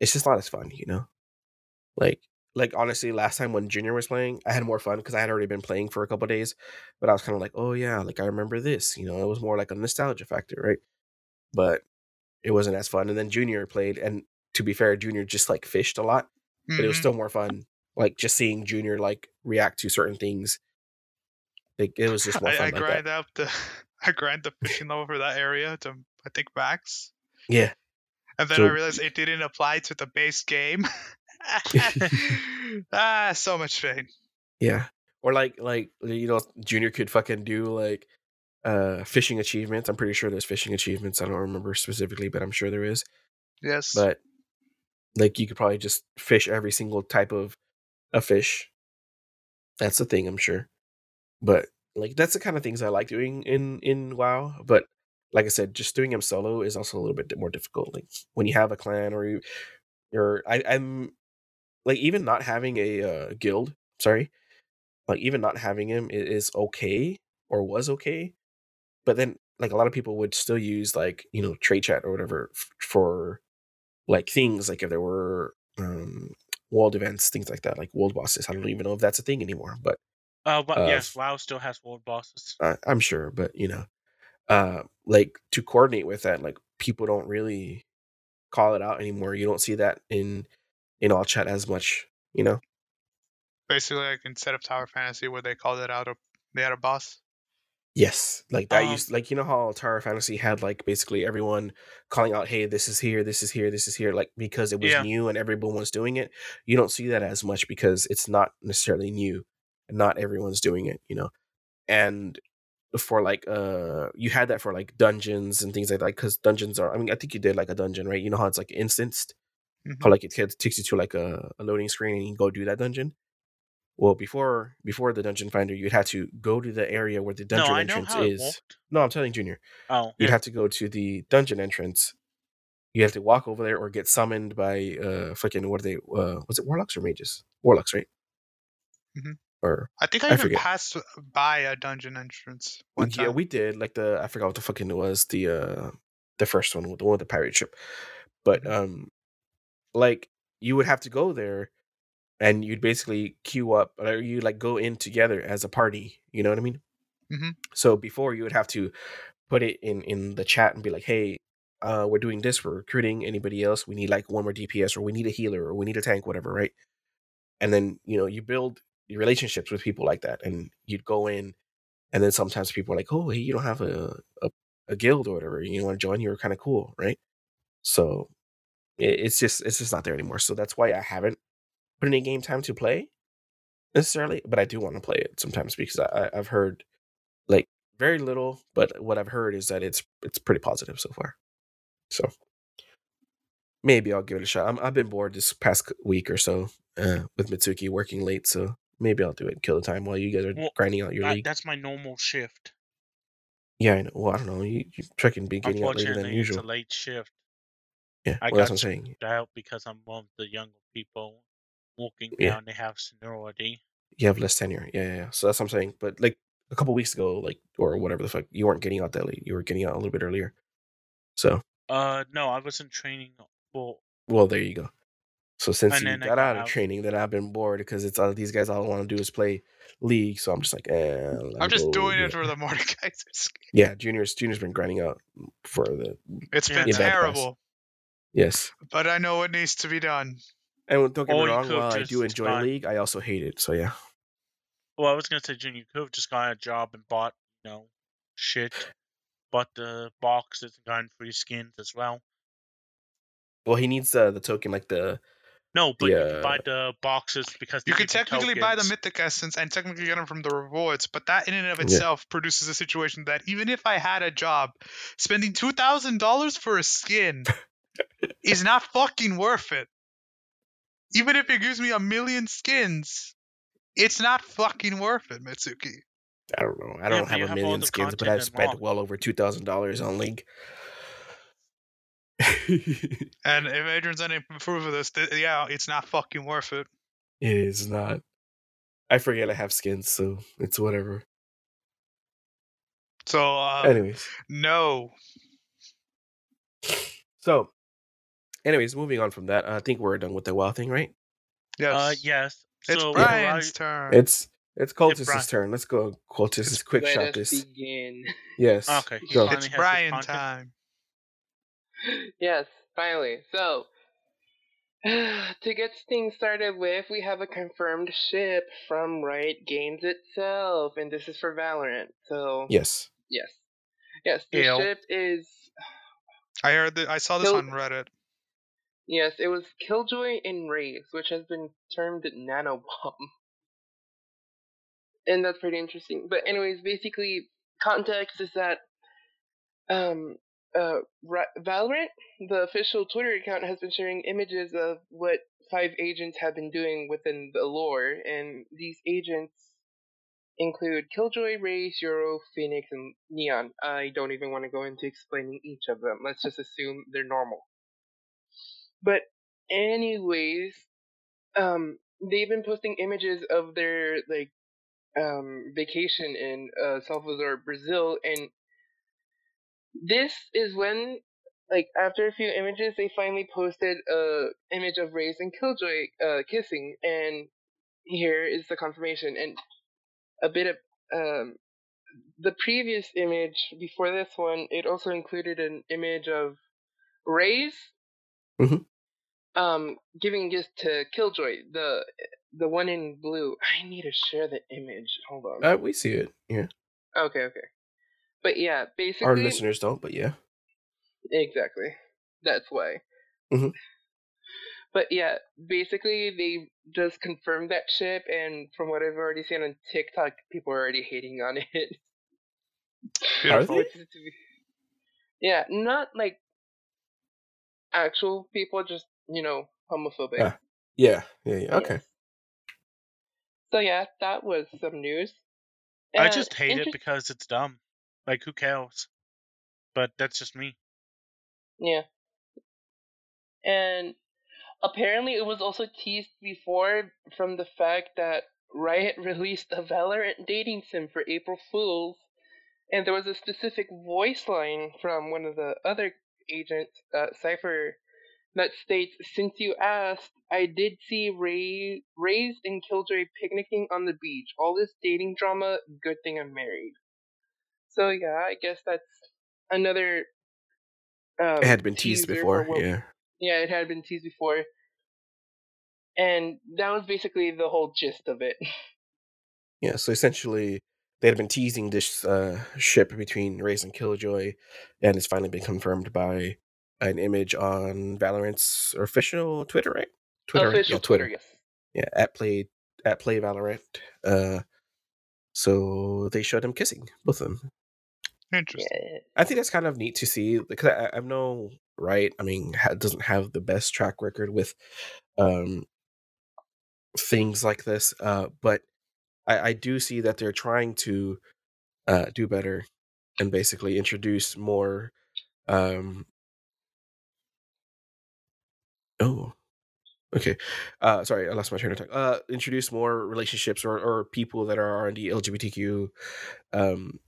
It's just not as fun, you know. Like like honestly, last time when Junior was playing, I had more fun because I had already been playing for a couple days. But I was kind of like, oh yeah, like I remember this. You know, it was more like a nostalgia factor, right? But it wasn't as fun. And then Junior played, and to be fair, Junior just like fished a lot, but it was Mhm. still more fun. Like just seeing Junior like react to certain things. Like it was just more fun I like that. grind up the I grind the fishing level for that area to I think max. Yeah. And then So- I realized it didn't apply to the base game. ah, so much pain. Yeah. Or like like you know, Junior could fucking do like uh fishing achievements. I'm pretty sure there's fishing achievements. I don't remember specifically, but I'm sure there is. Yes. But Like you could probably just fish every single type of a fish. That's the thing, I'm sure. But like that's the kind of things I like doing in in WoW. But like I said, just doing them solo is also a little bit more difficult. Like when you have a clan or you, you're I, I'm like even not having a uh, guild. Sorry, like even not having him is okay or was okay. But then like a lot of people would still use like you know trade chat or whatever f- for like things like if there were um world events things like that like world bosses i don't even know if that's a thing anymore but Uh, but Uh, yes, WoW still has world bosses. I, i'm sure but you know uh like to coordinate with that like people don't really call it out anymore. You don't see that in in all chat as much you know? Basically, like instead of Tower Fantasy, where they called it out, a, they had a boss. yes like that Um, used like you know how tower fantasy had like basically everyone calling out hey this is here this is here this is here like because it was Yeah. new and everyone was doing it. You don't see that as much because it's not necessarily new. And not everyone's doing it you know? And for like uh you had that for like dungeons and things like that because dungeons are i mean i think you did like a dungeon right? You know how it's like instanced? Mhm. how like it takes takes you to like a, a loading screen and you go do that dungeon? Well before before the dungeon finder you'd have to go to the area where the dungeon know entrance is. no i'm telling junior. Oh, you'd yeah. have to go to the dungeon entrance. You have to walk over there or get summoned by uh fucking what are they uh was it warlocks or mages? Warlocks right? Mhm. Or I think I, I even forget. passed by a dungeon entrance one time. yeah we did like the i forgot what the fucking it was the uh the first one the one with the pirate ship but um like you would have to go there and you'd basically queue up or you like go in together as a party you know what i mean Mhm. so before you would have to put it in in the chat and be like hey uh we're doing this we're recruiting anybody else we need like one more dps or we need a healer or we need a tank whatever right and then you know you build relationships with people like that and you'd go in and then sometimes people are like oh hey you don't have a a, a guild or whatever you want to join you're kind of cool right? So it, it's just it's just not there anymore so that's why i haven't put any game time to play necessarily but i do want to play it sometimes because I, I- i've heard like very little but what i've heard is that it's it's pretty positive so far. So maybe i'll give it a shot. I'm, i've been bored this past week or so uh, with mitsuki working late so maybe i'll do it kill the time while you guys are Well, grinding out your That- league that's my normal shift. yeah i know well i don't know you, you freaking be getting out later than Unfortunately, it's a late shift. yeah I well that's what i'm saying out because I'm one of the younger people walking Yeah. down. They have seniority. you have less tenure. Yeah, yeah, yeah. So that's what I'm saying. But like a couple weeks ago, like or whatever the fuck, you weren't getting out that late. You were getting out a little bit earlier. So Uh, no, I wasn't training for. well, there you go. So since you got, got out of training, then I've been bored because it's all these guys all want to do is play league. So I'm just like, eh. I'm just doing it for the Mordekaiser's. Yeah, juniors. Junior's been grinding out for the It's been terrible, yes. but I know what needs to be done. And don't get me wrong, while I do enjoy gone- league, I also hate it. So yeah. Well, I was gonna say, Junior, you could have just gotten a job and bought, you know, shit. Bought the boxes and gotten free skins as well. Well, he needs uh, the token like the No, but you Yeah. can buy the boxes because You they can give technically buy the mythic essence and technically get them from the rewards, but that in and of Yeah. itself produces a situation that even if I had a job, spending two thousand dollars for a skin is not fucking worth it. Even if it gives me a million skins, it's not fucking worth it, Mitsuki. I don't know. I don't but have a have million skins, but I've spent unlocked. well over two thousand dollars on League. It And if Adrian's any proof of this, th- yeah, it's not fucking worth it. it. is not. I forget I have skins, so it's whatever. So, uh, anyways, no. so, anyways, moving on from that, I think we're done with the WoW thing, right? Yes. Uh, yes. It's so Brian's Horizon- turn. It's it's Cultist's Brian- turn. Let's go, Cultist. Quick Let shot this. begin. Yes. Okay, Go. it's has Brian time. yes, finally. So, to get things started with, we have a confirmed ship from Riot Games itself, and this is for Valorant. So, Yes. yes, yes, the Ew. ship is I heard that. I saw this So- on Reddit. yes, it was Killjoy and Raze, which has been termed nanobomb, and that's pretty interesting. But anyways, basically, context is that um uh, Ra- Valorant, the official Twitter account, has been sharing images of what five agents have been doing within the lore, and these agents include Killjoy, Ray, Zero, Phoenix, and Neon. I don't even want to go into explaining each of them. Let's just assume they're normal. But anyways, um, they've been posting images of their like um vacation in uh, Salvador, Brazil, and this is when like after a few images they finally posted a image of Raze and Killjoy uh kissing and here is the confirmation and a bit of um the previous image before this one it also included an image of Raze Mhm. um giving gifts to Killjoy the the one in blue I need to share the image hold on Uh, we see it. Yeah. okay okay but yeah basically Our listeners don't, but yeah. Exactly. That's why. Mhm. But yeah, basically they just confirmed that ship, and from what I've already seen on TikTok, people are already hating on it. Are they? Which is to be- yeah, not like actual people, just you know, homophobic. Ah, Yeah. Yeah. Yeah. Okay. Yes. So yeah, that was some news. I Uh, just hate it because it's dumb. Like, who cares? But that's just me. Yeah. And apparently it was also teased before from the fact that Riot released a Valorant dating sim for April Fools, and there was a specific voice line from one of the other agents, uh, Cypher, that states, Since you asked, I did see Ray, Raze and Killjoy picnicking on the beach. All this dating drama, good thing I'm married. So yeah, I guess that's another um, It had been teased before. what- Yeah. yeah, it had been teased before. And that was basically the whole gist of it. Yeah. So essentially, they had been teasing this uh, ship between Raze and Killjoy, and it's finally been confirmed by an image on Valorant's official Twitter, right? Twitter. Official yeah, Twitter, yes. Yeah. At play at play Valorant. Uh, so they showed them kissing, both of them. Interesting. I think that's kind of neat to see because I, I know, right? I mean, ha- doesn't have the best track record with um things like this, uh, but I, I do see that they're trying to uh, do better and basically introduce more. Um, oh, okay. Uh, sorry, I lost my train of thought. Uh, introduce more relationships or, or people that are the LGBTQ um,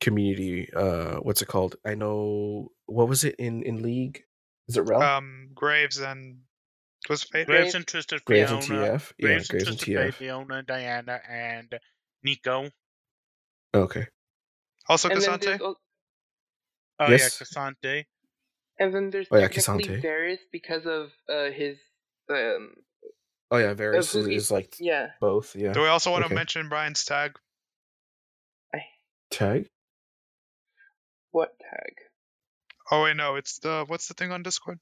community. Uh, what's it called? I know. What was it in in League? Is it Rel? Um, Graves and was it Fate? Graves and Twisted Graves Fiora. and TF. Yeah, Graves and Graves and Twisted Fate, TF. Fiora, Diana, and Neeko. Okay. Also And then, Casante. Oh Yes. yeah, Cassante. and then there's Oh, yeah, technically Cassante. Varus because of uh, his um Oh yeah, Varus who is, he- is like yeah both. Yeah. Do we also want Okay. to mention Brian's tag? Tag. What tag? Oh wait, no, it's the what's the thing on Discord?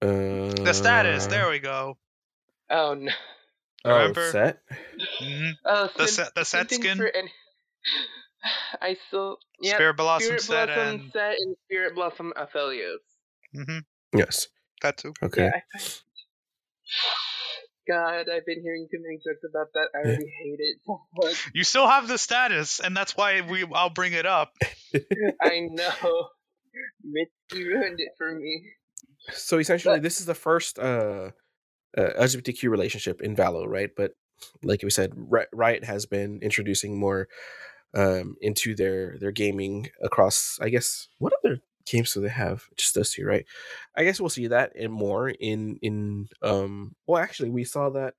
Uh, The status. There we go. Oh no. Oh, remember- set. hmm Oh, The sim- set, the set skin, any- I still yeah. Spirit Blossom Spirit set, Blossom and set and Spirit Blossom Aphelios. hmm Yes. that too. Okay. Yeah, I find- God, I've been hearing too many jokes about that. I Yeah. already hate it so much. You still have the status, and that's why we I'll bring it up. I know. Mitzi ruined it for me. So essentially, But- this is the first uh, uh, LGBTQ relationship in Valo, right? But like we said, Ri- Riot has been introducing more um, into their their gaming across. I guess what other games do they have? Just those two, right? I guess we'll see that and more in in. um Well, actually, we saw that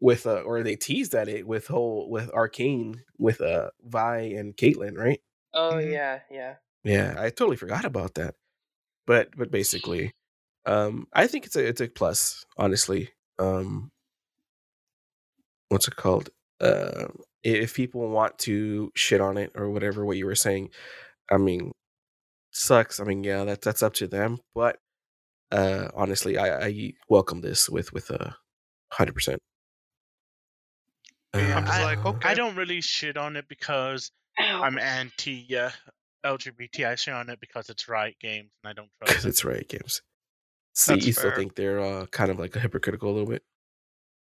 with uh, or they teased at it with whole with Arcane with uh Vi and Caitlyn, right? Oh Mhm. yeah, yeah. Yeah, I totally forgot about that. But but basically, um, I think it's a it's a plus, honestly. Um, what's it called? Uh, if people want to shit on it or whatever, what you were saying, I mean, sucks. I mean, yeah, that's that's up to them. But uh, honestly, I, I welcome this with with a hundred percent. I'm just Uh, like, okay. I don't really shit on it because I'm anti uh, LGBT. I say on it because it's Riot Games and I don't trust Because it's Riot Games. See, That's you still think they're uh, kind of like a hypocritical a little bit?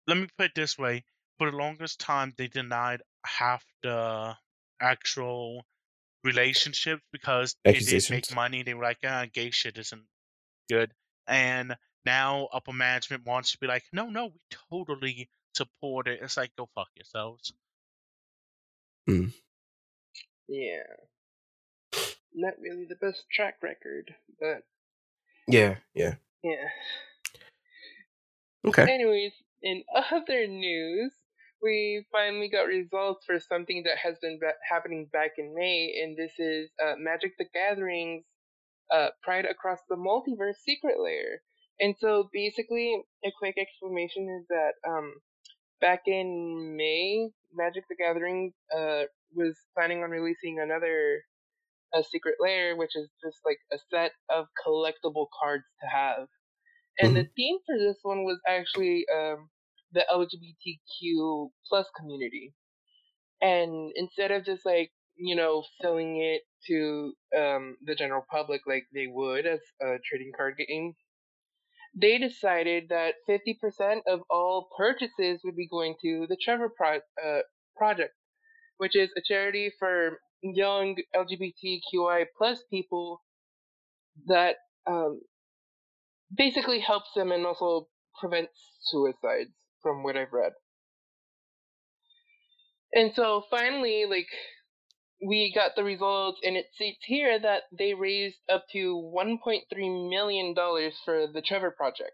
Let me put it this way: for the longest time, they denied half the actual relationships because they didn't make money. They were like, "Ah, gay shit isn't good," and now upper management wants to be like, "No, no, we totally support it." It's like, go fuck yourselves. Yeah. Not really the best track record, but Yeah, yeah. yeah. Okay. Anyways, in other news, we finally got results for something that has been ba- happening back in May, and this is uh, Magic the Gathering's uh, Pride Across the Multiverse Secret Layer. And so, basically, a quick explanation is that um, back in May, Magic the Gathering uh, was planning on releasing another uh, secret layer, which is just like a set of collectible cards to have. And the theme for this one was actually um, the LGBTQ plus community. And instead of just like you know selling it to um, the general public like they would as a trading card game, they decided that 50% of all purchases would be going to the Trevor Pro- uh, Project, which is a charity for young LGBTQI plus people that um, basically helps them and also prevents suicides, from what I've read. And so finally, like, we got the results, and it states here that they raised up to $1.3 million for the Trevor Project.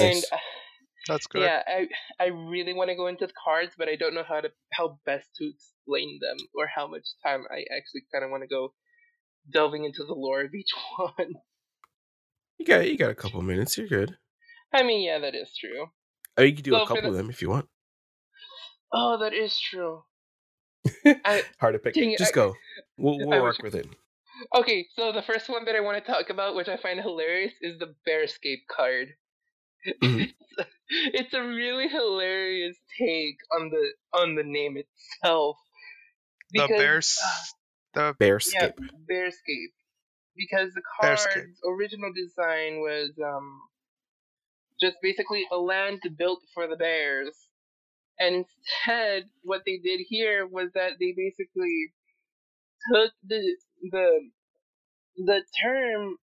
And Nice. uh, That's good. yeah, I I really want to go into the cards, but I don't know how to how best to explain them or how much time I actually kind of want to go delving into the lore of each one. You got you got a couple minutes. You're good. I mean, yeah, that is true. Oh, you can do So a for couple of them if you want. Oh, that is true. I, Hard to pick. dang it, Just I- go. We'll, we'll work with it. okay, so the first one that I want to talk about, which I find hilarious, is the Bearscape card. Mhm. it's a really hilarious take on the on the name itself. the Because, bears. uh, The Bearscape. Yeah, Bearscape. Because the card's Bearscape. original design was um just basically a land built for the bears. And instead what they did here was that they basically took the the the term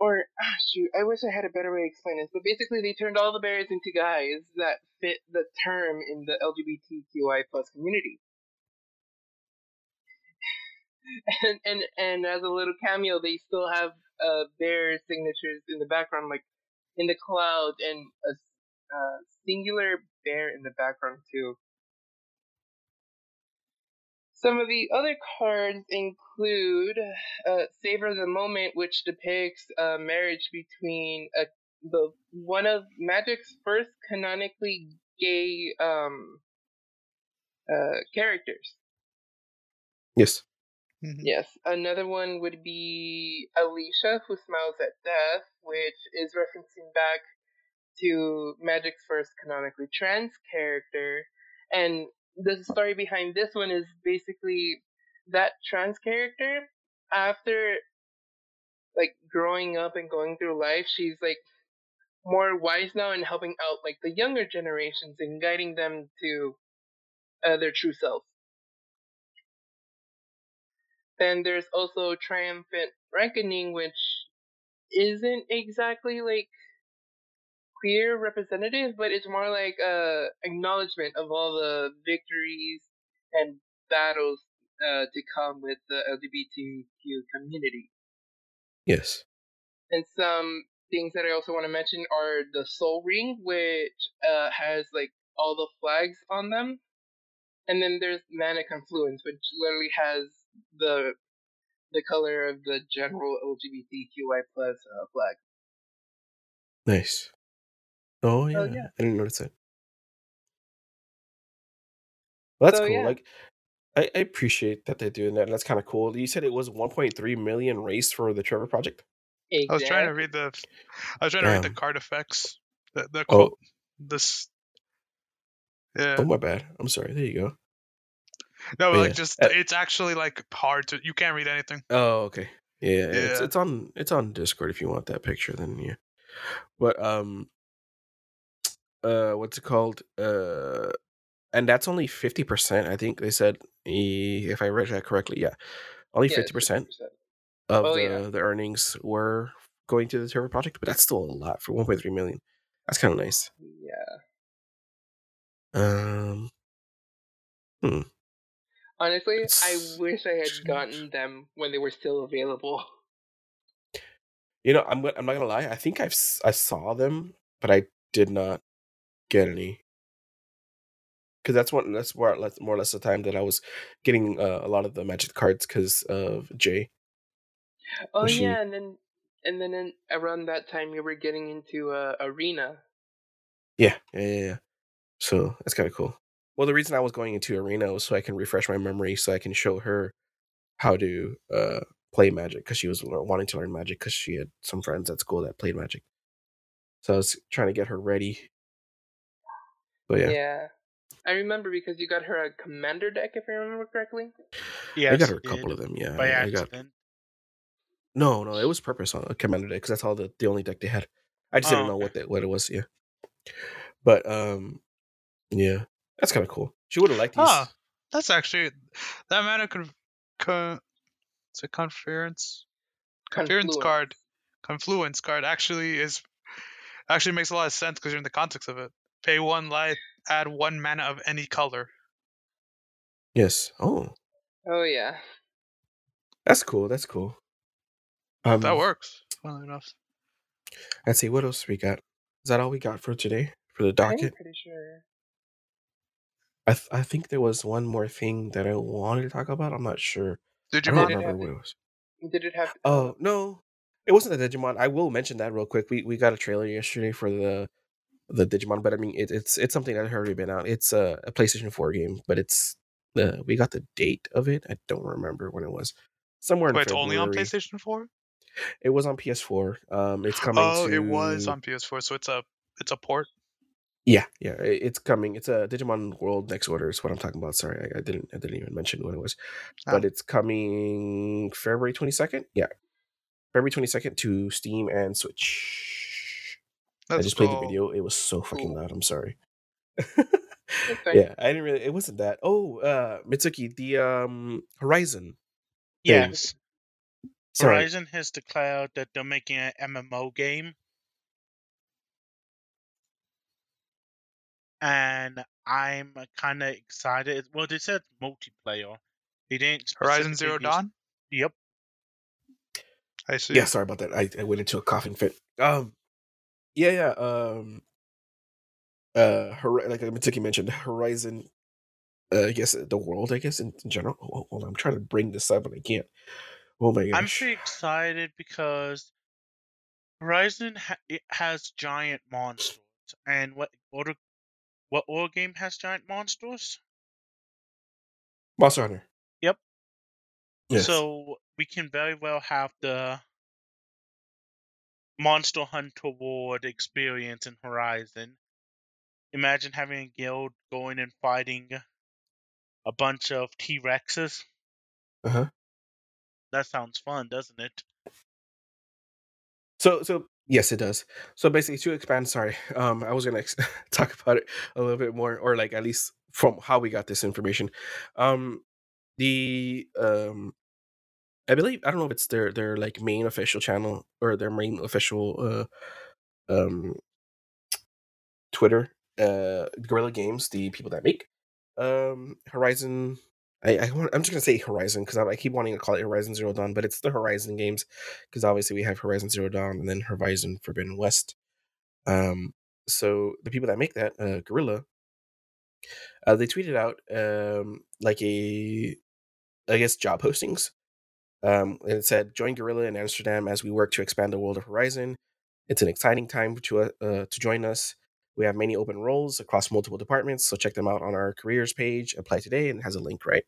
or ah shoot, I wish I had a better way to explain this, but basically they turned all the bears into guys that fit the term in the LGBTQI plus community. and and and as a little cameo, they still have uh, their signatures in the background, like in the cloud, and a uh, singular bear in the background too. Some of the other cards include uh, "Savor the Moment," which depicts a marriage between a, the one of Magic's first canonically gay um, uh, characters. Yes. Mhm. Yes, another one would be Alesha, who smiles at death, which is referencing back to Magic's first canonically trans character. And the story behind this one is basically that trans character, after like growing up and going through life, she's like more wise now and helping out like the younger generations and guiding them to uh, their true self. Then there's also Triumphant Reckoning, which isn't exactly like queer representative, but it's more like a acknowledgement of all the victories and battles uh, to come with the LGBTQ community. Yes. And some things that I also want to mention are the Sol Ring, which uh, has like all the flags on them. And then there's Mana Confluence, which literally has the the color of the general LGBTQI plus uh, flag. Nice. Oh yeah. yeah. I didn't notice it. Well, that's So, cool. yeah. Like, I, I appreciate that they're doing that. That's kind of cool. You said it was 1.3 million raised for the Trevor Project. I was trying to read the. I was trying to read the card effects. The the Oh. quote. This. Yeah. Oh my bad. I'm sorry. There you go. No, But like yeah. just Uh, it's actually like hard to. You can't read anything. Oh, okay. Yeah, yeah, It's, it's on it's on Discord if you want that picture. Then yeah. But um, uh, what's it called? Uh, and that's only fifty percent. I think they said, if I read that correctly, yeah, only Yeah, fifty percent 50%. of Oh, the yeah. the earnings were going to the server project. But that's still a lot for one point three million. That's kind of nice. Yeah. Um, Honestly, I wish I had gotten them when they were still available. you know, I'm I'm not gonna lie. I think I've I saw them, but I did not get any. Because that's one that's more or less, more or less the time that I was getting uh, a lot of the magic cards because of Jay. Oh she- yeah, and then and then in, around that time you were getting into uh, arena. Yeah, yeah, yeah. yeah. So that's kind of cool. Well, the reason I was going into arena was so I can refresh my memory, so I can show her how to uh, play magic because she was wanting to learn magic because she had some friends at school that played magic. So I was trying to get her ready. But yeah, Yeah. I remember because you got her a commander deck, if I remember correctly. Yeah, I got her a couple of them. Yeah, by I, I got accident. no, no. It was purpose on a commander deck because that's all the, the only deck they had. I just Oh, didn't know okay. what that what it was. Yeah, but um, yeah, that's kind of cool. She would have liked these. Huh. That's actually that mana con. con it's a conference. Conference Confluence. card. Confluence card actually is actually makes a lot of sense because you're in the context of it. Pay one life, add one mana of any color. Yes. Oh, Oh yeah. that's cool. That's cool. Um, That works. Funnily enough. Let's see what else we got. Is that all we got for today for the docket? I'm pretty sure. I th- I think there was one more thing that I wanted to talk about. I'm not sure. Did you remember have- what it was. Did it have? Oh no, it wasn't the Digimon. I will mention that real quick. We we got a trailer yesterday for the the Digimon, but I mean it, it's it's something that had already been out. It's a, a PlayStation 4 game, but it's the we got the date of it. I don't remember when it was. Somewhere in Wait, it's February. only on PlayStation 4? It was on PS4. Um, it's coming. Oh, to... it was on PS4, so it's a it's a port. Yeah, yeah, it's coming. It's a Digimon World Next Order is what I'm talking about. Sorry, I, I didn't I didn't even mention what it was, but Oh. it's coming February 22nd. Yeah, February 22nd to Steam and Switch. I That's just played the video. It was so fucking cool. loud. I'm sorry. Yeah, I didn't really. It wasn't that. Oh, uh, Mitsuki, the um Horizon. Yes. Sorry. Horizon has declared that they're making an MMO game. And I'm kind of excited. Well, they said multiplayer. They didn't. Horizon specifically Zero use- Dawn? Yep. I see. Yeah, sorry about that. I, I went into a coughing fit. Um, yeah, yeah. Um, uh, Hor- like Mitsuki mentioned, Horizon. Uh, I guess the world. I guess in, in general. Oh, hold on, I'm trying to bring this up, but I can't. Oh my gosh. I'm pretty excited because Horizon ha- it has giant monsters, and what other what other game has giant monsters? Monster Hunter. Yep. Yes. So we can very well have the Monster Hunter World experience in Horizon. Imagine having a guild going and fighting a bunch of T Rexes. Uh-huh. That sounds fun, doesn't it? So so yes, it does. So basically, to expand, sorry, um, I was gonna ex- talk about it a little bit more, or like at least from how we got this information. Um, the um, I believe I don't know if it's their their like main official channel or their main official uh um Twitter uh Guerrilla Games, the people that make um Horizon. I, I I'm just gonna say Horizon because I, keep wanting to call it Horizon Zero Dawn, but it's the Horizon games because obviously we have Horizon Zero Dawn and then Horizon Forbidden West. Um, so the people that make that, uh, Guerrilla, uh, they tweeted out um, like a, I guess, job postings. Um, and it said, "Join Guerrilla in Amsterdam as we work to expand the world of Horizon. It's an exciting time to uh, to join us. We have many open roles across multiple departments, so check them out on our careers page. Apply today, and it has a link right.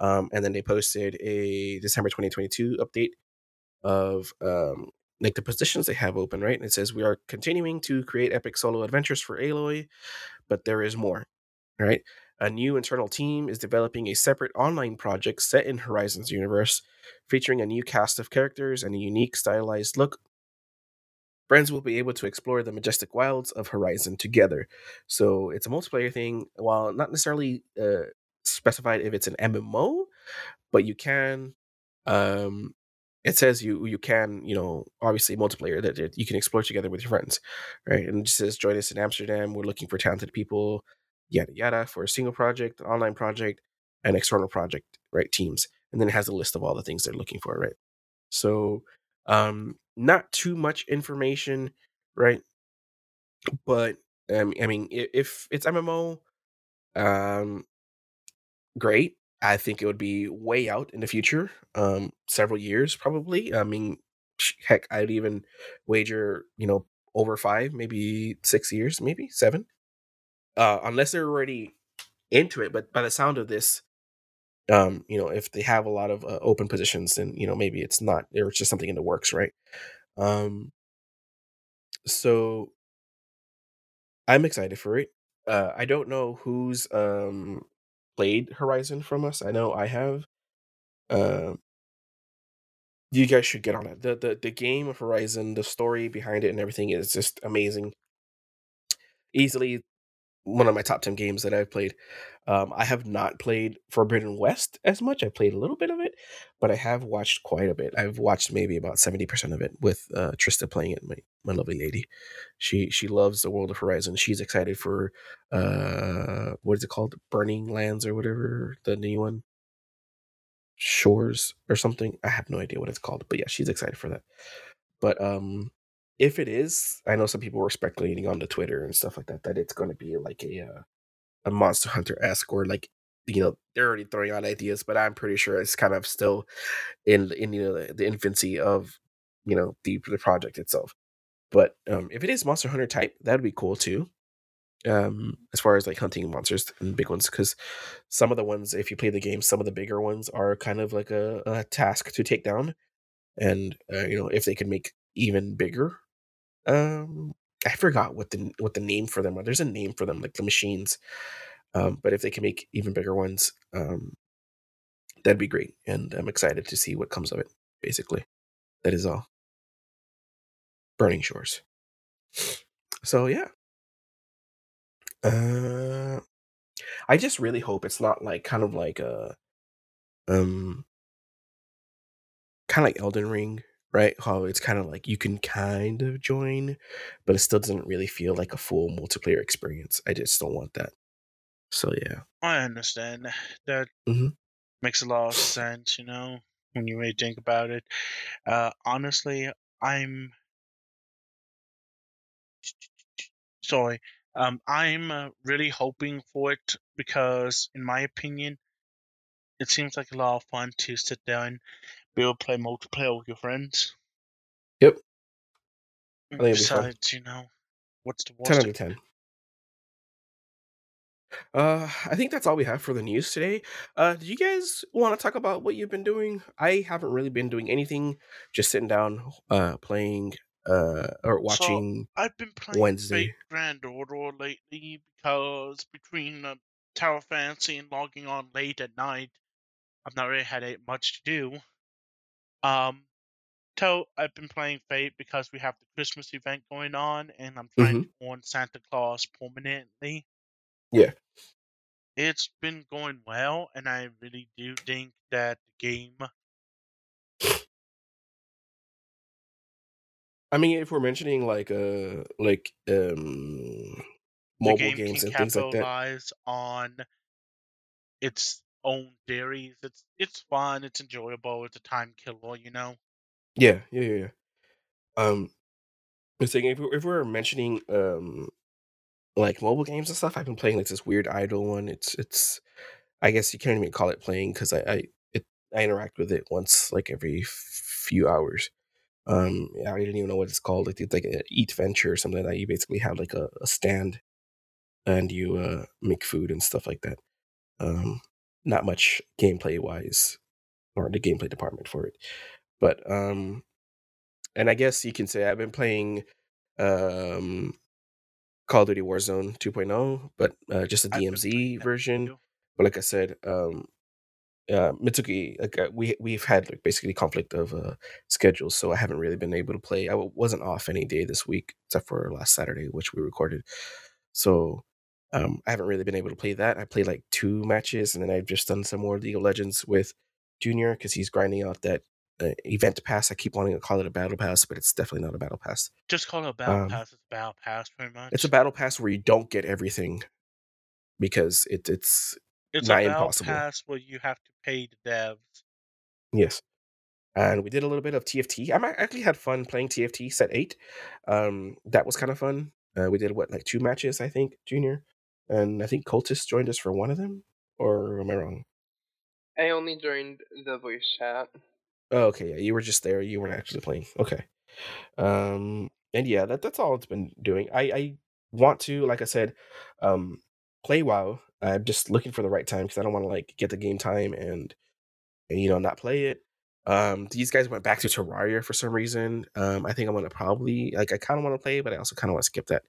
Um, and then they posted a December 2022 update of um, like the positions they have open, right? And it says we are continuing to create epic solo adventures for Aloy, but there is more, right? A new internal team is developing a separate online project set in Horizon's universe, featuring a new cast of characters and a unique stylized look. Friends will be able to explore the majestic wilds of Horizon together. So it's a multiplayer thing, while not necessarily uh, specified if it's an MMO, but you can um it says you you can you know obviously multiplayer that, you can explore together with your friends right? And it says join us in amsterdam. We're looking for talented people yada yada for a single project an online project an external project right teams. And then it has a list of all the things they're looking for right? So um not too much information right but um, i mean if, it's mmo um great I think it would be way out in the future, um, several years probably. I mean, heck, I'd even wager, you know, over five, maybe six years, maybe seven, uh, unless they're already into it. But by the sound of this, um, you know, if they have a lot of uh, open positions, then you know maybe it's not. There's just something in the works, right? Um, so I'm excited for it. Uh, I don't know who's um played Horizon from us. I know I have. Uh, you guys should get on it. The, the the game of Horizon, the story behind it, and everything is just amazing. Easily one of my top 10 games that I've played. Um, I have not played Forbidden West as much. I played a little bit of it, but I have watched quite a bit. I've watched maybe about 70% of it with uh, Trista playing it, my, my lovely lady. She she loves the world of Horizon. She's excited for uh what is it called? Burning Lands or whatever, the new one. Shores or something. I have no idea what it's called, but yeah, she's excited for that. But um if it is, I know some people were speculating on the Twitter and stuff like that that it's going to be like a uh, a Monster Hunter esque or like you know they're already throwing out ideas, but I'm pretty sure it's kind of still in in you know the, infancy of you know the the project itself. But um, if it is Monster Hunter type, that would be cool too. Um, as far as like hunting monsters and big ones, because some of the ones, if you play the game, some of the bigger ones are kind of like a, a task to take down, and uh, you know if they can make even bigger um I forgot what the what the name for them are. There's a name for them, like the machines. Um, but if they can make even bigger ones, um, that'd be great. And I'm excited to see what comes of it. Basically, that is all. Burning Shores. So yeah. Uh, I just really hope it's not like kind of like a, um, kind of like Elden Ring, right? How it's kind of like you can kind of join, but it still doesn't really feel like a full multiplayer experience. I just don't want that. So yeah. I understand. That hmm makes a lot of sense, you know, when you really think about it. Uh, honestly, I'm sorry. Um, I'm uh, really hoping for it because, in my opinion, it seems like a lot of fun to sit down, be able to play multiplayer with your friends. Yep. I think it'd be fun. Besides, you know, what's the worst? Ten out of ten. Uh, I think that's all we have for the news today. Uh, do you guys want to talk about what you've been doing? I haven't really been doing anything. Just sitting down, uh, playing, uh, or watching So I've been playing Wednesday. Fate Grand Order lately because between uh, Tower Fancy and logging on late at night, I've not really had much to do. Um, so I've been playing Fate because we have the Christmas event going on, and I'm trying Mhm. to warn Santa Claus permanently. Yeah. It's been going well, and I really do think that the game I mean, if we're mentioning like uh like um mobile game games and things like that, on its own theories. It's it's fun, it's enjoyable, it's a time killer, you know. yeah, yeah, yeah. Um, I was saying if if we're mentioning um like mobile games and stuff, I've been playing like this weird idle one. It's it's I guess you can't even call it playing because I I it I interact with it once like every few hours. Um, I didn't even know what it's called. Like it's like a Eatventure or something like that. You basically have like a, a stand and you uh make food and stuff like that. Um, not much gameplay wise or the gameplay department for it, but um, and I guess you can say I've been playing um Call of Duty Warzone 2.0, but uh, just a I've been playing DMZ version. But like I said, um, uh, Mitsuki, like uh, we we've had like basically conflict of uh, schedules, so I haven't really been able to play. I w- wasn't off any day this week except for last Saturday, which we recorded. So um, I haven't really been able to play that. I played like two matches, and then I've just done some more League of Legends with Junior because he's grinding out that uh, event pass. I keep wanting to call it a battle pass, but it's definitely not a battle pass. Just call it a battle Um, pass. It's a battle pass, pretty much. It's a battle pass where you don't get everything because it, it's It's nigh a battle impossible. pass where you have to pay the devs. Yes. And we did a little bit of TFT. I actually had fun playing TFT set eight. Um, that was kind of fun. Uh, we did what, like two matches, I think, Junior, and I think Cultist joined us for one of them. Or am I wrong? I only joined the voice chat. Oh, okay, yeah, you were just there. You weren't actually playing. Okay. Um, and yeah, that that's all it's been doing. I I want to, like I said, um, play WoW. I'm just looking for the right time because I don't want to like get the game time and, and you know not play it. Um, these guys went back to Terraria for some reason. Um, I think I'm gonna probably like I kind of want to play, but I also kind of want to skip that.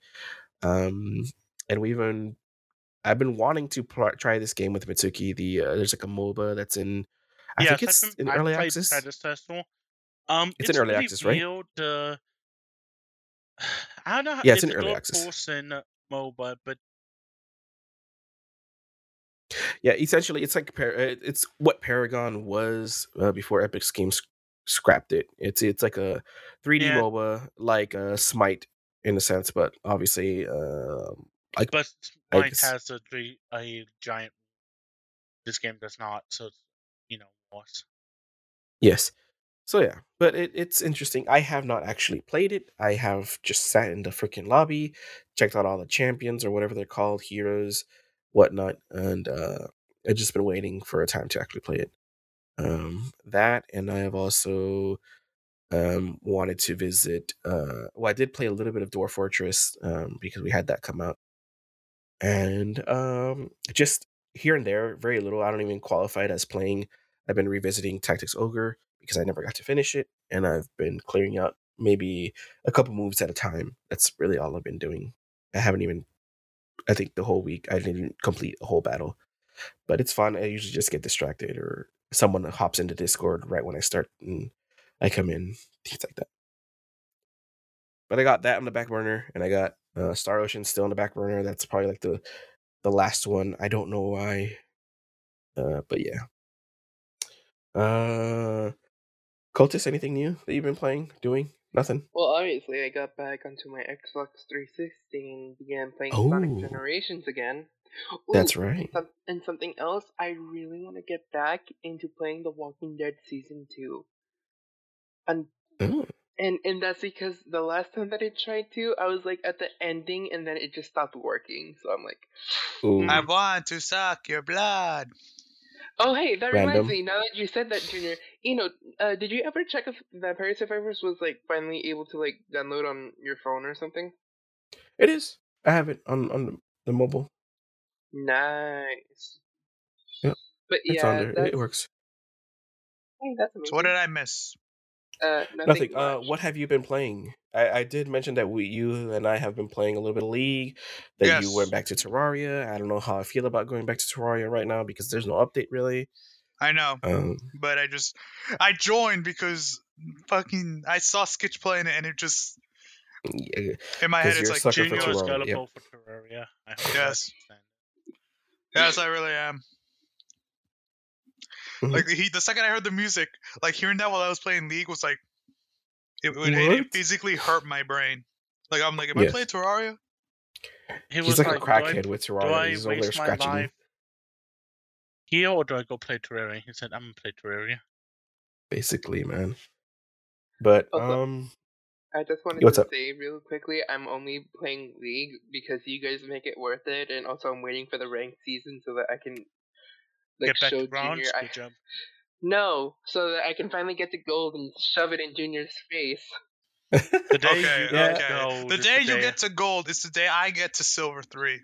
Um, and we even I've been wanting to pl- try this game with Mitsuki. The uh, there's like a MOBA that's in. I yes, think it's I've been, in early played access. Predecessor. Um, It's in early access, right? Uh, I don't know. how- Yeah, it's in early access. person MOBA, but Yeah, essentially, it's like uh, it's what Paragon was uh, before Epic Games scrapped it. It's it's like a 3D Yeah. MOBA, like a Smite in a sense, but obviously, um, like but I Smite guess- has a a giant. This game does not, so you know worse. yes. So yeah, but it, it's interesting. I have not actually played it. I have just sat in the freaking lobby, checked out all the champions or whatever they're called, heroes, whatnot, and uh, I've just been waiting for a time to actually play it. Um, that, and I have also um, wanted to visit. Uh, well, I did play a little bit of Dwarf Fortress um, because we had that come out, and um, just here and there, very little. I don't even qualify it as playing. I've been revisiting Tactics Ogre because I never got to finish it, and I've been clearing out maybe a couple moves at a time. That's really all I've been doing. I haven't even. I think the whole week I didn't complete a whole battle, but it's fun. I usually just get distracted or someone hops into Discord right when I start and I come in, things like that. But I got that on the back burner, and I got uh, Star Ocean still on the back burner. That's probably like the the last one. I don't know why, uh, but yeah. Uh, Cultist, anything new that you've been playing, doing? Nothing. Well, obviously, I got back onto my Xbox 360 and began playing Sonic Oh. Generations again. That's right. And, and something else, I really want to get back into playing The Walking Dead Season 2. And, Oh. And, and that's because the last time that I tried to, I was like at the ending and then it just stopped working. So I'm like, Ooh. I want to suck your blood. oh, hey, that Random. reminds me, now that you said that, Junior, you know, uh, did you ever check if Vampire Survivors was like finally able to like download on your phone or something? It is. I have it on on the, the mobile. Nice. Yep, But It's yeah, on there. that's, It works. Hey, that's amazing. So what did I miss? Uh, nothing. Nothing. Uh, what have you been playing? I, I did mention that we, you and I have been playing a little bit of League. That you went back to Terraria. I don't know how I feel about going back to Terraria right now because there's no update really. I know, Um, but I just I joined because fucking I saw Skitch playing it and it just yeah, in my head it's like sucker for Junior is Terraria, gullible for Terraria. Yes. yes I really am. Like he the second I heard the music, like hearing that while I was playing League was like it would it, it physically hurt my brain. Like I'm like, am I Yes. playing Terraria? He he's was like, like, a do I- crackhead with do Terraria. I He's over there waste my scratching. life here or do I go play Terraria? He said, I'm gonna play Terraria. Basically, man. But Also- um, I just wanted What's to up? say real quickly, I'm only playing League because you guys make it worth it, and also I'm waiting for the ranked season so that I can like Get back show to bronze. Junior. I, job. no, so that I can finally get the gold and shove it in Junior's face. The day Okay, you get okay. gold the day the you day- get to gold is the day I get to silver three.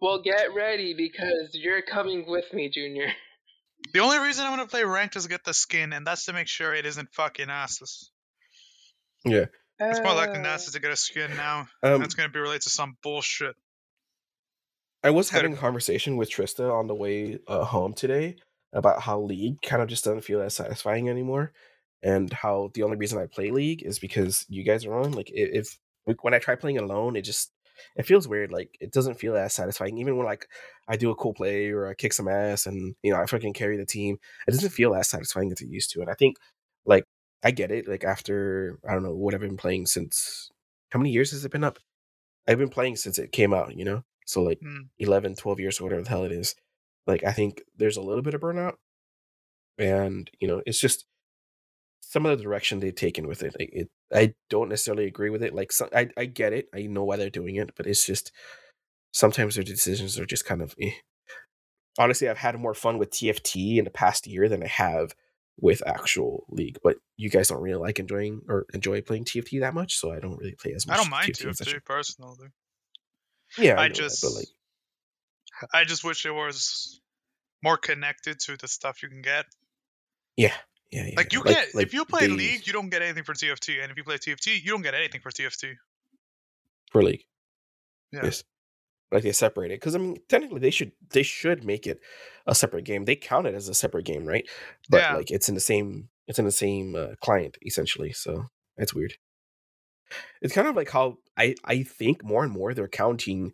Well, get ready because you're coming with me, Junior. The only reason I'm gonna play ranked is to get the skin, and that's to make sure it isn't fucking assless. yeah. It's more likely Uh, NASA to get a skin now. Um, That's going to be related to some bullshit. I was having a conversation with Trista on the way uh, home today about how League kind of just doesn't feel as satisfying anymore, and how the only reason I play League is because you guys are on. Like, i- if when I try playing alone, it just it feels weird. Like, it doesn't feel as satisfying. Even when like I do a cool play or I kick some ass and you know I fucking carry the team, it doesn't feel as satisfying as it used to. And I think like I get it. Like after I don't know what I've been playing since how many years has it been up? I've been playing since it came out. You know, so like. Mm. 11 12 years or whatever the hell it is like i think there's a little bit of burnout and you know it's just some of the direction they've taken with it, like it i don't necessarily agree with it like some, I, I get it i know why they're doing it but it's just sometimes their decisions are just kind of eh. honestly i've had more fun with tft in the past year than i have with actual league but you guys don't really like enjoying or enjoy playing tft that much so i don't really play as much I don't mind TFT TFT personally. Yeah I that, just, but like I just wish it was more connected to the stuff you can get. yeah yeah, yeah Like you like- get, like if you play League, you don't get anything for TFT, and if you play TFT, you don't get anything for TFT. for league. Yeah. Yes. Like they separate it because I mean technically they should they should make it a separate game. They count it as a separate game, right? But Yeah. like it's in the same it's in the same uh, client essentially. So it's weird. It's kind of like how I I think more and more they're counting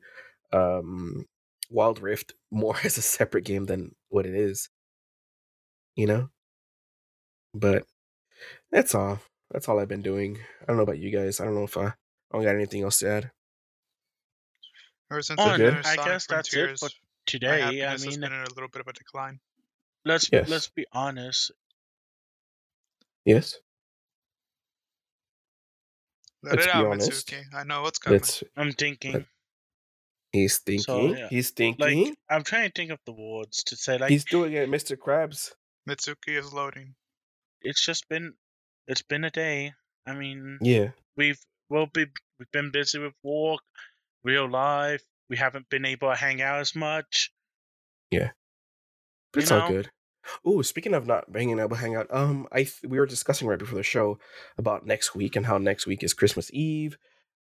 um Wild Rift more as a separate game than what it is. You know? But that's all. That's all I've been doing. I don't know about you guys. I don't know if I, I don't got anything else to add. Ever since Oh, the good. I guess that's it Frontiers, for today. I happiness has mean, been in a little bit of a decline. let's Yes. let's be honest. Yes. Let Let's it be out, honest. Mitsuki. I know what's coming. Let's I'm thinking. he's thinking. yeah. He's thinking. Like I'm trying to think of the words to say. Like he's doing it, Mr. Krabs. Mitsuki is loading. it's just been it's been a day. I mean, Yeah. we've well be we've been busy with work, real life. We haven't been able to hang out as much. Yeah, but it's You all good. Oh, speaking of not being able to hang out, um, I th- we were discussing right before the show about next week and how next week is Christmas Eve,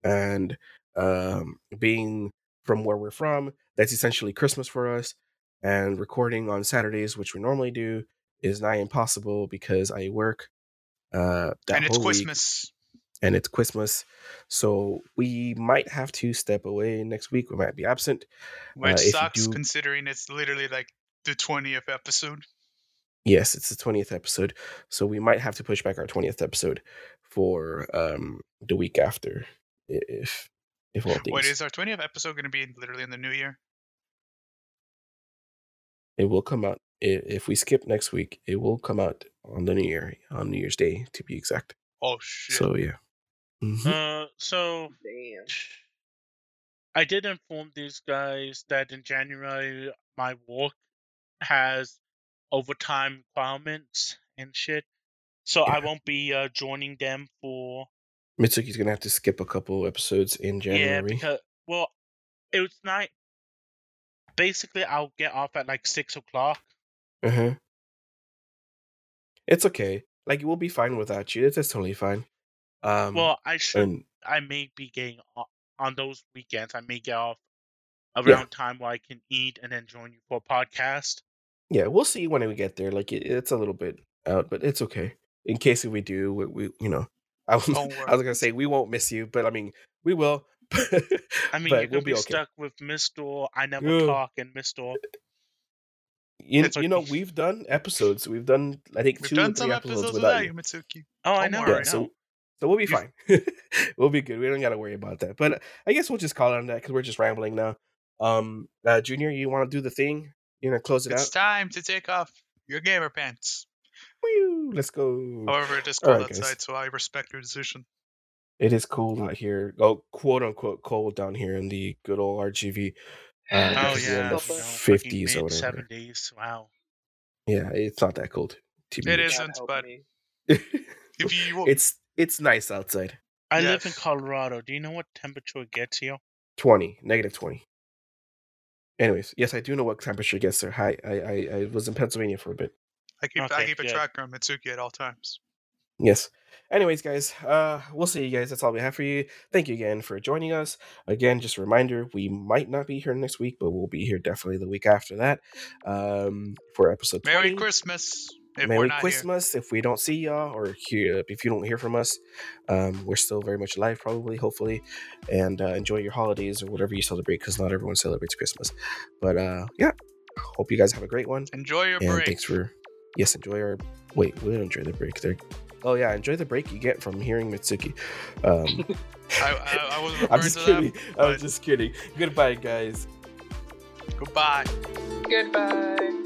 and um, being from where we're from, that's essentially Christmas for us. And recording on Saturdays, which we normally do, is nigh impossible because I work. Uh, that and it's whole week, Christmas. and it's Christmas, so we might have to step away next week. We might be absent. Which uh, sucks do- considering it's literally like the 20th episode. Yes, it's the twentieth episode, so we might have to push back our twentieth episode for um the week after, if if all things. Wait, is our 20th episode going to be literally in the new year? it will come out if we skip next week. It will come out on the New Year, on New Year's Day to be exact. Oh, shit. So yeah. Mhm. Uh, so Damn. I did inform these guys that in January my work has overtime requirements and shit. So I won't be uh, joining them for Mitsuki's gonna have to skip a couple episodes in January. yeah because well it was not basically I'll get off at like six o'clock. uh-huh. It's okay. Like we'll be fine without you. It's, totally fine. Um, well, I should and I may be getting o- on those weekends. I may get off around time where I can eat and then join you for a podcast. Yeah, we'll see when we get there. Like it, it's a little bit out, but it's okay. In case if we do, we, we you know, I was, Don't I was gonna say we won't miss you, but I mean we will. I mean, you're gonna we'll be, be okay. stuck with Mister. I never talk and Mister. You, you know, we've done episodes. We've done I think We've two done or some three episodes without you. Mitsuki. Oh, I know. Yeah, I so so we'll be fine. we'll be good. We don't gotta worry about that. But I guess we'll just call it on that because we're just rambling now. Um, uh, Junior, you want to do the thing? You gonna close it It's out? time to take off your gamer pants. Woo, let's go. However, it is cold right, guys. outside, so I respect your decision. It is cold out here. Oh, quote unquote cold down here in the good old RGV. Uh, Oh because in yeah, the Papa. fifties or whatever. seventies. Wow. Yeah, it's not that cold. It TBH. is. God isn't, help but- If you it's it's nice outside. I live in Colorado. Do you know what temperature it gets here? Twenty, negative twenty. Anyways, yes, I do know what temperature gets there. Hi, I, I I was in Pennsylvania for a bit. I keep I keep a good. tracker on Mitsuki at all times. Yes. Anyways, guys, uh, we'll see you guys. That's all we have for you. Thank you again for joining us. Again, just a reminder, we might not be here next week, but we'll be here definitely the week after that um, for episode 20. Merry Christmas. If we're Merry not Christmas. If we don't see y'all or hear, if you don't hear from us, um, we're still very much alive, probably, hopefully. And uh, enjoy your holidays or whatever you celebrate, because not everyone celebrates Christmas. But uh, yeah, hope you guys have a great one. enjoy your and break. thanks for yes, enjoy our wait, we don't enjoy the break. There. Oh yeah, enjoy the break you get from hearing Mitsuki. Um, I, I, I was I'm just to kidding. them. I was just kidding. Goodbye, guys. Goodbye. Goodbye.